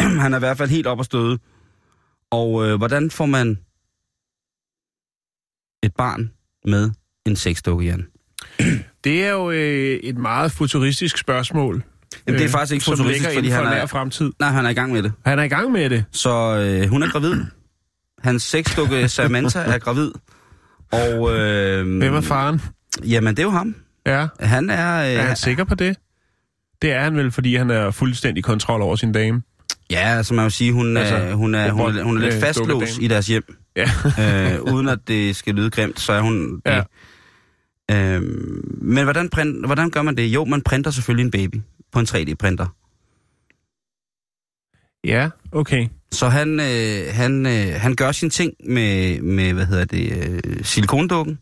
han er i hvert fald helt op at støde. Og øh, hvordan får man et barn med en sexdukke, Jan? Det er jo øh, et meget futuristisk spørgsmål. Jamen, det er øh, faktisk ikke som futuristisk, fordi han er, fremtid. nej, han er i gang med det. Han er i gang med det. Så øh, hun er gravid. Hans sexdukke Samantha er gravid. Og øh, Hvem er faren? jamen, det er jo ham. Ja. Han er... Øh, Er han sikker på det? Det er han vel, fordi han er fuldstændig kontrol over sin dame. Ja, altså man vil sige, hun er, Altså, hun er, hun er, hun er lidt øh, fastlåst i deres hjem. Ja. øh, uden at det skal lyde grimt, så er hun det. Ja. Øh, men hvordan, print, hvordan gør man det? Jo, man printer selvfølgelig en baby på en 3D-printer. Ja, okay. Så han, øh, han, øh, han gør sin ting med, med hvad hedder det, øh, silikondukken.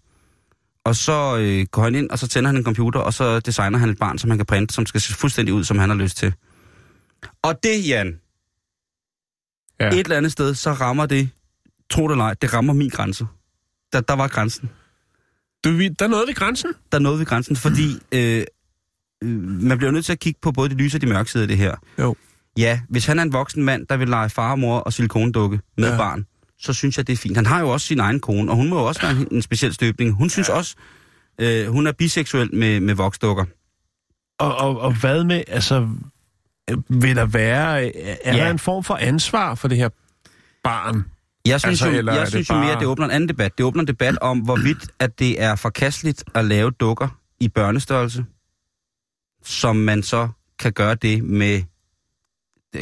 Og så øh, går han ind, og så tænder han en computer, og så designer han et barn, som han kan printe, som skal se fuldstændig ud, som han har lyst til. Og det, Jan, Ja. et eller andet sted, så rammer det, tro det eller ej, det rammer min grænse. Der, der var grænsen. Du, vi- der nåede vi grænsen. Der nåede vi grænsen, fordi øh, øh, man bliver nødt til at kigge på både de lyse og de mørke sider af det her. Jo. Ja, hvis han er en voksen mand, der vil lege far og mor og silikondukke med Ja. ja. barn, så synes jeg, det er fint. Han har jo også sin egen kone, og hun må jo også være en, en speciel støbning. Hun synes også, øh, hun er biseksuel med, med voksdukker. Og, og, og hvad med, altså, øh, vil der være, er Ja. der en form for ansvar for det her barn? Jeg synes, Altså, jo, jeg synes jo bare- mere, at det åbner en anden debat. Det åbner en debat om, hvorvidt at det er forkasteligt at lave dukker i børnestørrelse, som man så kan gøre det med,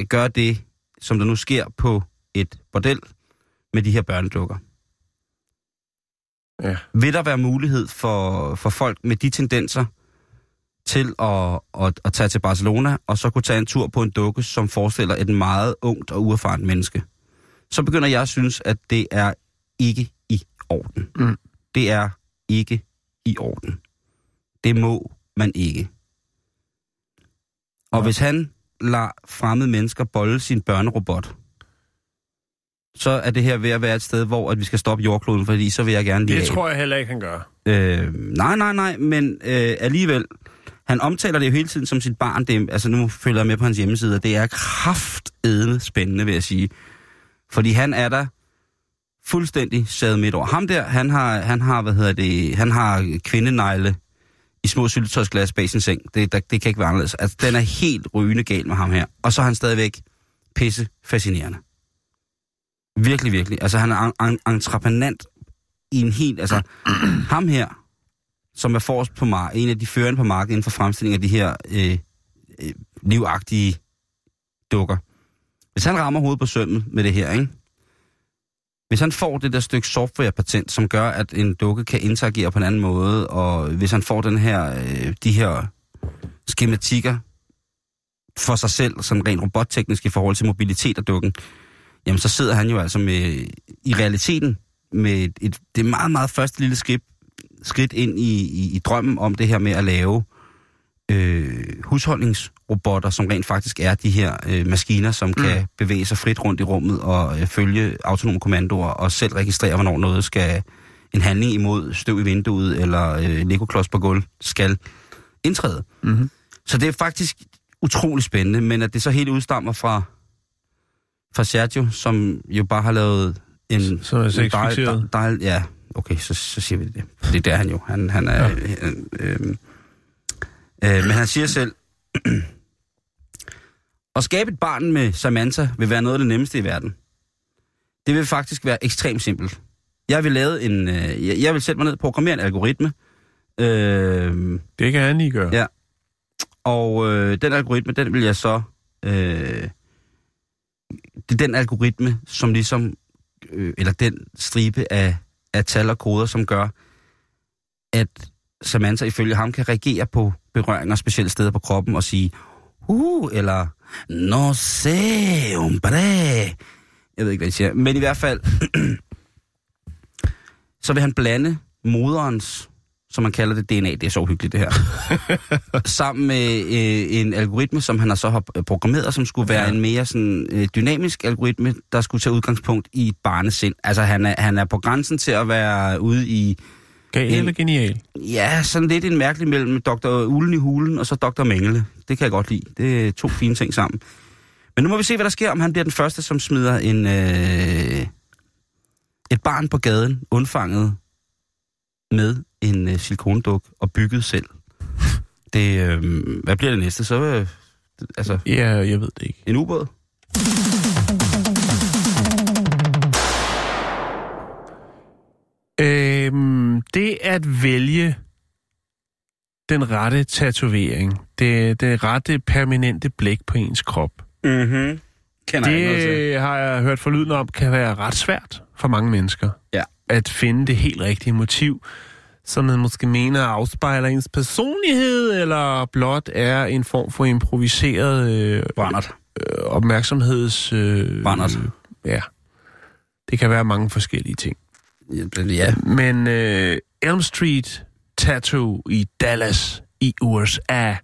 gøre det, som der nu sker på et bordel med de her børnedukker. Ja. Vil der være mulighed for, for folk med de tendenser til at, at, at tage til Barcelona, og så kunne tage en tur på en dukke, som forestiller et meget ungt og uerfarent menneske? Så begynder jeg at synes, at det er ikke i orden. Mm. Det er ikke i orden. Det må man ikke. Og Ja. hvis han lader fremmede mennesker bolle sin børnerobot, så er det her ved at være et sted, hvor at vi skal stoppe jordkloden, fordi så vil jeg gerne lige Det af. tror jeg heller ikke, han gør. Øh, nej, nej, nej, men øh, alligevel, han omtaler det jo hele tiden som sit barn. Det, altså nu følger jeg med på hans hjemmeside, og det er kraftedende spændende, vil jeg sige. Fordi han er der fuldstændig sad midt over. Ham der, han har, han har, hvad hedder det, han har kvindenegle i små syltetøjsglas bag sin seng. Det, der, det kan ikke være anderledes. Altså, den er helt rygende gal med ham her. Og så er han stadigvæk pisse fascinerende. Virkelig, virkelig. Altså, han er en, en, entreprenant i en helt... Altså, ham her, som er forrest på mark, en af de førende på markedet inden for fremstilling af de her øh, øh, livagtige dukker. Hvis han rammer hovedet på sømmet med det her, ikke? Hvis han får det der stykke softwarepatent, som gør, at en dukke kan interagere på en anden måde, og hvis han får den her, øh, de her skematikker for sig selv, sådan rent robotteknisk i forhold til mobilitet af dukken, jamen så sidder han jo altså med, i realiteten med et, et, det meget, meget første lille skridt, skridt ind i, i, i drømmen om det her med at lave øh, husholdningsrobotter, som rent faktisk er de her øh, maskiner, som mm. kan bevæge sig frit rundt i rummet og øh, følge autonome kommandoer og selv registrere, hvornår noget skal, en handling imod støv i vinduet eller øh, Lego-klods på gulv skal indtræde. Mm-hmm. Så det er faktisk utrolig spændende, men at det så helt udstammer fra, fra Sergio, som jo bare har lavet en... Som er en sexfikseret. dej- dej- Ja, okay, så, så siger vi det. Det er der han jo. Han, han er... Ja. Øh, øh, øh, men han siger selv, at skabe et barn med Samantha vil være noget af det nemmeste i verden. Det vil faktisk være ekstremt simpelt. Jeg vil lave en... Øh, jeg, vil sætte mig ned og programmere en algoritme. Øh, Det kan han lige gøre. Ja. og øh, den algoritme, den vil jeg så... Øh, det er den algoritme, som ligesom... Øh, eller den stribe af, af tal og koder, som gør, at Samantha ifølge ham kan reagere på berøringer specielle steder på kroppen og sige, uh, eller no sé, hombre. Jeg ved ikke, hvad de siger. Men i hvert fald, så vil han blande moderens som man kalder det, DNA, det er så uhyggeligt det her, sammen med øh, en algoritme, som han har så har programmeret, som skulle være ja. en mere sådan, øh, dynamisk algoritme, der skulle tage udgangspunkt i et barnesind. Altså han er, han er på grænsen til at være ude i... Gal eller genial? Ja, sådan lidt en mærkelig mellem Dr. Ulen i hulen og så Dr. Mengele. Det kan jeg godt lide. Det er to fine ting sammen. Men nu må vi se, hvad der sker, om han bliver den første, som smider en, øh, et barn på gaden, undfanget med en øh, silikonduk og bygget selv. Det, øh, hvad bliver det næste? Så, øh, altså, Ja, jeg ved det ikke. en ubåd? Øhm, det at vælge den rette tatovering, det, det rette permanente blik på ens krop, Mhm. Kender jeg det har jeg hørt forlydende om, kan være ret svært for mange mennesker. Ja. At finde det helt rigtige motiv, som man måske mener afspejler ens personlighed, eller blot er en form for improviseret øh, øh, opmærksomheds... Øh, Brændert. Ja. Det kan være mange forskellige ting. Ja. Men øh, Elm Street Tattoo i Dallas i USA,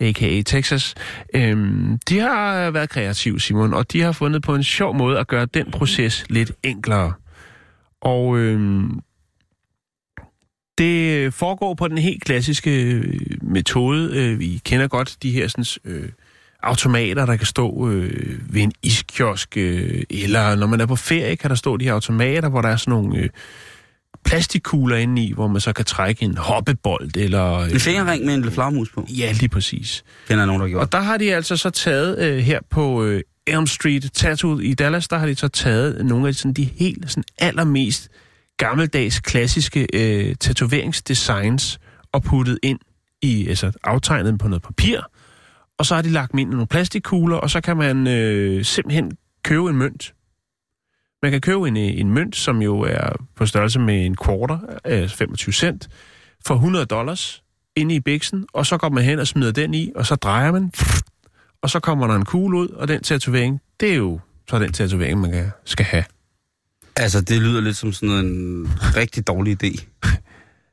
a.k.a. Texas, øhm, de har øh, været kreative, Simon, og de har fundet på en sjov måde at gøre den proces lidt enklere. Og øhm, det foregår på den helt klassiske øh, metode. Øh, vi kender godt de her sådan, øh, automater, der kan stå øh, ved en iskiosk, øh, eller når man er på ferie, kan der stå de her automater, hvor der er sådan nogle øh, plastikkugler inde i, hvor man så kan trække en hoppebold, eller... Øh, En fingerring med en flagmus på. ja, lige præcis. Kender jeg nogen, der gjort. Og der har de altså så taget øh, her på øh, Elm Street Tattoo i Dallas, der har de så taget nogle af sådan, de helt sådan, allermest gammeldags klassiske øh, tatoveringsdesigns og puttet ind i, altså aftegnet dem på noget papir, og så har de lagt dem ind i nogle plastikkugler, og så kan man øh, simpelthen købe en mønt. Man kan købe en, øh, en mønt, som jo er på størrelse med en quarter, øh, 25 cent, for 100 dollars inde i biksen, og så går man hen og smider den i, og så drejer man, og så kommer der en kugle ud, og den tatovering, det er jo så den tatovering, man kan, skal have. Altså, det lyder lidt som sådan en rigtig dårlig idé.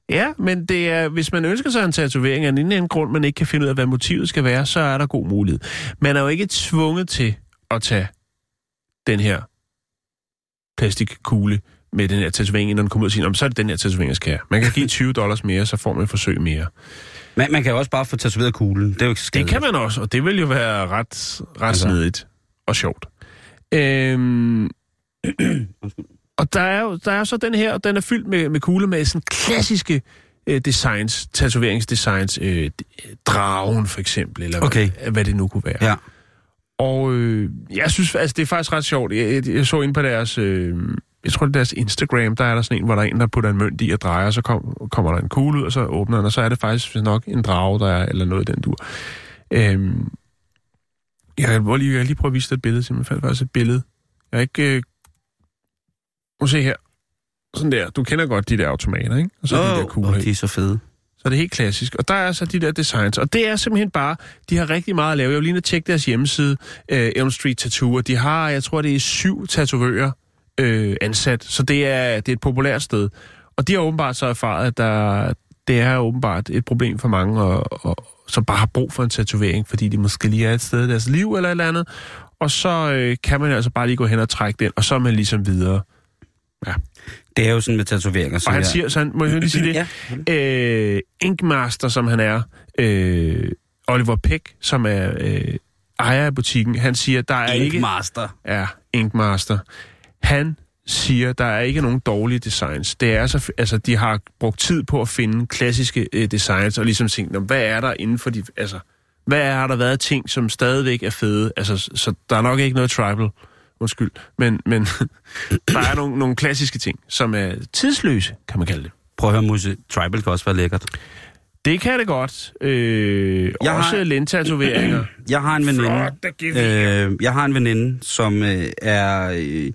Ja, men det er, hvis man ønsker sig en tatovering af en anden grund, man ikke kan finde ud af, hvad motivet skal være, så er der god mulighed. Man er jo ikke tvunget til at tage den her plastikkugle med den her tatovering, inden den kommer ud og siger, "Nå, men så er det den her tatovering, jeg skal have. Man kan give 20 dollars mere, så får man et forsøg mere. Men man kan jo også bare få tatoveret kuglen. Det er jo ikke så Det skadeligt. kan man også, og det vil jo være ret, ret altså. snedigt og sjovt. Øhm, og der er jo der er så den her, og den er fyldt med, med kugler med sådan klassiske øh, designs, tatoveringsdesigns, øh, dragen for eksempel, eller Okay. hvad, hvad det nu kunne være. Ja. Og øh, jeg synes, altså det er faktisk ret sjovt. Jeg, jeg, jeg så ind på deres, øh, jeg tror det er deres Instagram, der er der sådan en, hvor der er en, der putter en mønt i og drejer, og så kom, kommer der en kugle ud, og så åbner den, og så er det faktisk nok en drage, der er, eller noget den dur. Øhm, jeg kan lige, jeg kan lige prøve at vise dig et billede, simpelthen fandt faktisk et billede. Jeg har ikke... Øh, må se her. Sådan der. Du kender godt de der automater, ikke? Og så oh, de der kugler oh, de er så fede. Så er det helt klassisk. Og der er så de der designs. Og det er simpelthen bare, de har rigtig meget at lave. Jeg vil lige tjekke deres hjemmeside, øh, Elm Street Tattoo, og de har, jeg tror, det er syv tatovører øh, ansat. Så det er, det er et populært sted. Og de har åbenbart så erfaret, at der, det er åbenbart et problem for mange, og, og, som bare har brug for en tatovering, fordi de måske lige er et sted i deres liv eller et eller andet. Og så øh, kan man altså bare lige gå hen og trække den, og så er man ligesom videre. Det er jo sådan med tatoveringer. Og som han siger, så han, må jeg lige sige det? Ja. øh, Inkmaster, som han er, øh, Oliver Peck, som er øh, ejer af butikken, han siger, der er ikke... Master. Ja, Inkmaster. Han siger, der er ikke nogen dårlige designs. Det er så, altså, de har brugt tid på at finde klassiske øh, designs, og ligesom tænkt, "Nå, hvad er der inden for de... Altså, hvad har der været ting, som stadigvæk er fede? Altså, så der er nok ikke noget tribal, undskyld, men, men der er nogle, nogle klassiske ting, som er tidsløse, kan man kalde det. Prøv at høre, Musse. Tribal kan også være lækkert. Det kan det godt. Øh, Jeg også har- lindtatoveringer. Jeg har en veninde, Flot, øh, jeg har en veninde, som øh, er øh,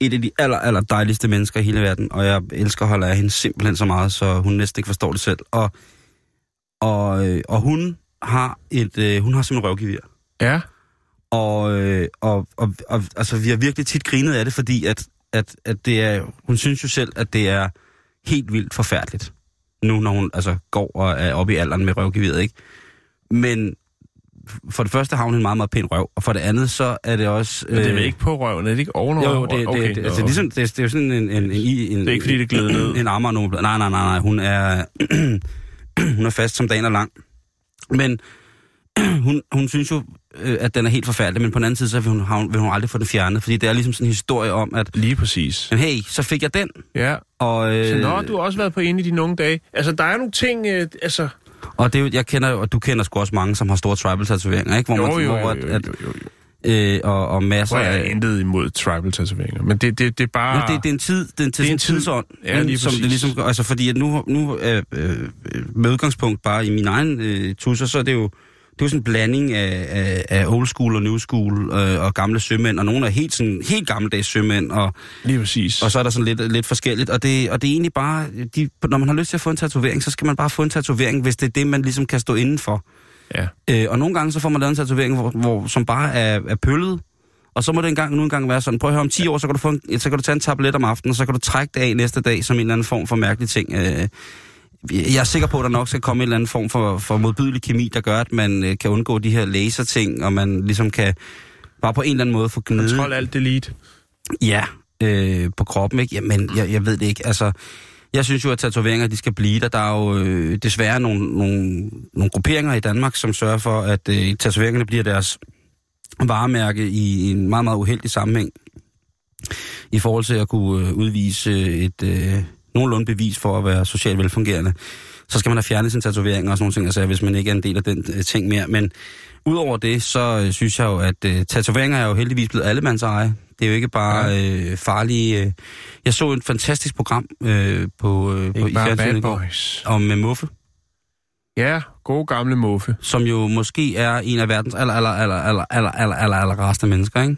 et af de aller, aller dejligste mennesker i hele verden, og jeg elsker at holde af hende simpelthen så meget, så hun næsten ikke forstår det selv. Og, og, øh, og hun har et, øh, hun har simpelthen røvgevir. Ja, Og, øh, og, og, og altså, vi har virkelig tit grinet af det, fordi at, at, at det er, hun synes jo selv, at det er helt vildt forfærdeligt, nu når hun altså går og er oppe i alderen med røvgeviret, ikke? Men for det første har hun en meget, meget pæn røv, og for det andet, så er det også... Men det er vel ikke på røven, er det ikke ovenover? Jo, jo, det, okay, det, det, altså, ligesom, det, det er jo sådan en... en, en, en, Det er ikke, fordi det glider ned. En armere nummer. Nej, nej, nej, nej. Hun er, hun er fast som dagen er lang. Men hun, hun synes jo, øh, at den er helt forfærdelig, men på den anden side, så vil hun, hun, vil hun aldrig få den fjernet, fordi det er ligesom sådan en historie om, at Lige præcis. men hey, så fik jeg den. Ja. Og, øh, Så nå, du har også været på en i dine unge dage. Altså, der er nogle ting, øh, altså... og det er jo, jeg kender og du kender sgu også mange, som har store tribal-tatoveringer, ikke? Hvor Jo, man, jo, hvor jo, jo, at, jo, jo, jo. øh, og, og masser Hvor jeg er af... intet imod tribal-tatoveringer. Men det, det, det er bare... Men det, det er en tid, det er en, det er en tid. tidsånd, Ja, lige som det ligesom, altså fordi at nu, nu øh, øh, med udgangspunkt bare i min egen øh, tusser, så er det jo, det er jo sådan en blanding af, af, af old school og new school øh, og gamle sømænd, og nogle er helt, sådan, helt gammeldags sømænd, og, Lige præcis. og så er der sådan lidt, lidt forskelligt, og det, og det er egentlig bare, de, når man har lyst til at få en tatovering, så skal man bare få en tatovering, hvis det er det, man ligesom kan stå indenfor. Ja. Øh, og nogle gange så får man lavet en tatovering, hvor, hvor, som bare er, er pøllet. Og så må det engang nu engang være sådan, prøv at høre, om 10 år, så kan du, få en, så kan du tage en tablet om aftenen, og så kan du trække det af næste dag som en eller anden form for mærkelig ting. Øh, jeg er sikker på, at der nok skal komme en eller anden form for, for modbydelig kemi, der gør, at man øh, kan undgå de her laserting, og man ligesom kan bare på en eller anden måde få gnide Kontrol alt delete. Ja, øh, på kroppen, ikke? Jamen, jeg, jeg ved det ikke. Altså, jeg synes jo, at tatoveringer, de skal blive der. Der er jo øh, desværre nogle, nogle, nogle grupperinger i Danmark, som sørger for, at øh, tatoveringerne bliver deres varemærke i en meget, meget uheldig sammenhæng. I forhold til at kunne øh, udvise et øh, nogenlunde bevis for at være socialt velfungerende. Så skal man have fjernet sin tatovering og sådan nogle ting, altså, hvis man ikke er en del af den øh, ting mere. Men Udover det, så øh, synes jeg jo, at øh, tatoveringer er jo heldigvis blevet allemands eje. Det er jo ikke bare øh, farlige... Øh. Jeg så et fantastisk program øh, på, øh, på bare bad boys. om med Muffe, Ja, gode gamle muffe. som jo måske er en af verdens aller, aller, aller, aller, aller, aller, aller, aller rareste mennesker, ikke?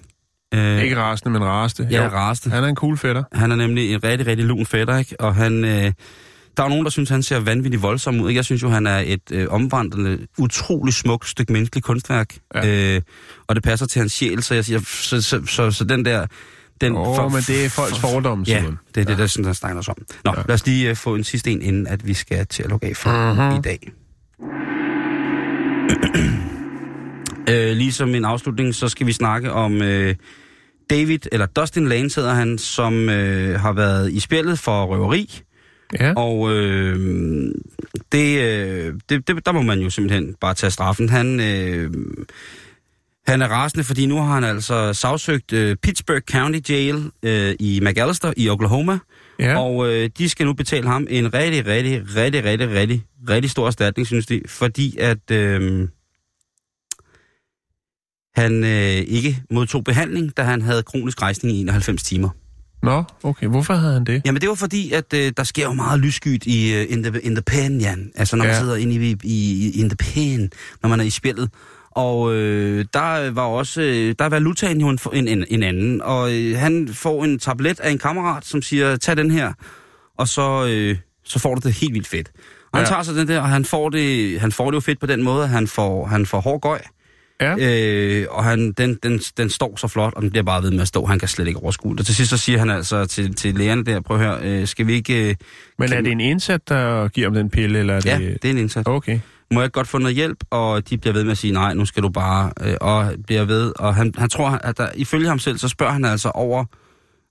Øh, Ikke rasende, men raste. Ja, Jo, rareste. Han er en cool fætter. Han er nemlig en rigtig, rigtig lun fætter, ikke? Og han... Øh, der er jo nogen, der synes, han ser vanvittigt voldsom ud. Jeg synes jo, han er et øh, omvandrende, utrolig smukt stykke menneskeligt kunstværk. Ja. Øh, og det passer til hans sjæl, så, jeg, siger, så, så, så, så den der... Den Åh, oh, men det er folks fordomme, Ja, det er det, der, sådan, der snakker os om. Nå, Ja. ja. lad os lige uh, få en sidste en, inden at vi skal til at lukke af for uh-huh. i dag. øh, ligesom en afslutning, så skal vi snakke om øh, David, eller Dustin Lane hedder han, som øh, har været i spillet for røveri. Ja. Og øh, det, øh, det, det, der må man jo simpelthen bare tage straffen. Han, øh, han er rasende, fordi nu har han altså sagsøgt øh, Pittsburgh County Jail øh, i McAllister i Oklahoma. ja. Og øh, de skal nu betale ham en rigtig, rigtig, rigtig, rigtig, rigtig, rigtig stor erstatning, synes de. Fordi at øh, han øh, ikke modtog behandling, da han havde kronisk rejsning i 91 timer. Nå, okay. Hvorfor havde han det? Jamen det var fordi, at øh, der sker jo meget lysskyt i uh, in, the, in the pen, Jan. Altså når ja. Man sidder inde i, i, in the pen, når man er i spillet. Og øh, der var også, øh, der er valutaen jo en, en, en, en anden. Og øh, han får en tablet af en kammerat, som siger, tag den her, og så, øh, så får du det helt vildt fedt. Og han Ja. tager så den der, og han får det, han får det jo fedt på den måde, at han får, han får hård gøj. Ja. Øh, og han, den, den, den står så flot, og den bliver bare ved med at stå. Han kan slet ikke overskue det. Og til sidst så siger han altså til, til lægerne der, prøv at høre, øh, skal vi ikke... Øh, Men er det en indsat, der giver ham den pille, eller er det... Ja, det er en indsats. Okay. Må jeg godt få noget hjælp? Og de bliver ved med at sige, nej, nu skal du bare... Øh, og bliver ved. Og han, han tror, at der, ifølge ham selv, så spørger han altså over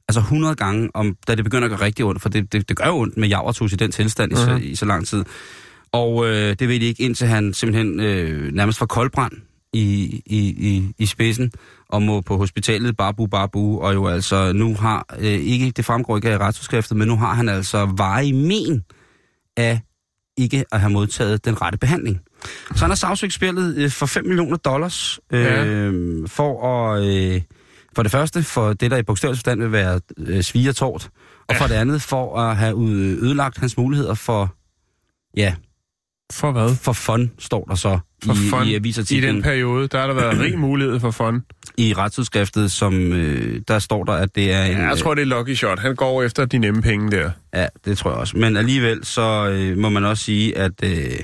altså 100 gange, om, da det begynder at gøre rigtig ondt, for det, det, det gør jo ondt med javertus i den tilstand i, så, Mhm. i så lang tid. Og øh, det ved de ikke, indtil han simpelthen øh, nærmest får koldbrand i, i, i, i spidsen, og må på hospitalet babu babu, og jo altså nu har, øh, ikke, det fremgår ikke af retsudskriftet, men nu har han altså varig men af ikke at have modtaget den rette behandling. Så han har sagsøgt spillet øh, for 5 millioner dollars øh, for at... Øh, for det første, for det, der i bogstavelig forstand vil være øh, svigertort, og for det andet, for at have ødelagt hans muligheder for, ja, For hvad? for fun, står der så For i, fun. i I avisartiklen. den periode, der har der været rig mulighed for fun. I retsudskriftet, som øh, der står der, at det er en... Ja, jeg tror, det er Lucky Shot. Han går efter de nemme penge der. øh, Ja, det tror jeg også. Men alligevel, så øh, må man også sige, at... Øh,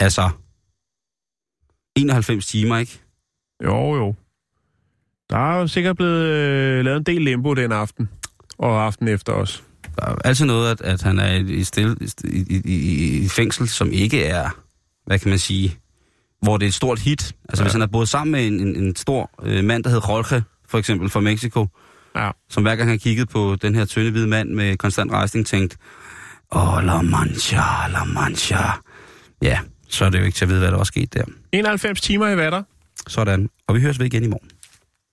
altså... 91 timer, ikke? Jo, jo. Der er jo sikkert blevet øh, lavet en del limbo den aften. Og aften efter os. Der er altid noget, at, at han er i, stille, i, i, i, fængsel, som ikke er, hvad kan man sige, hvor det er et stort hit. Altså ja. hvis han er boet sammen med en, en, en stor øh, mand, der hed Jorge, for eksempel fra Mexico, Ja. som hver gang han kiggede på den her tynde hvide mand med konstant rejsning, tænkte, åh, La Mancha, La Mancha. Ja, så er det jo ikke til at vide, hvad der var sket der. 91 timer i vatter. Sådan. Og vi høres ved igen i morgen.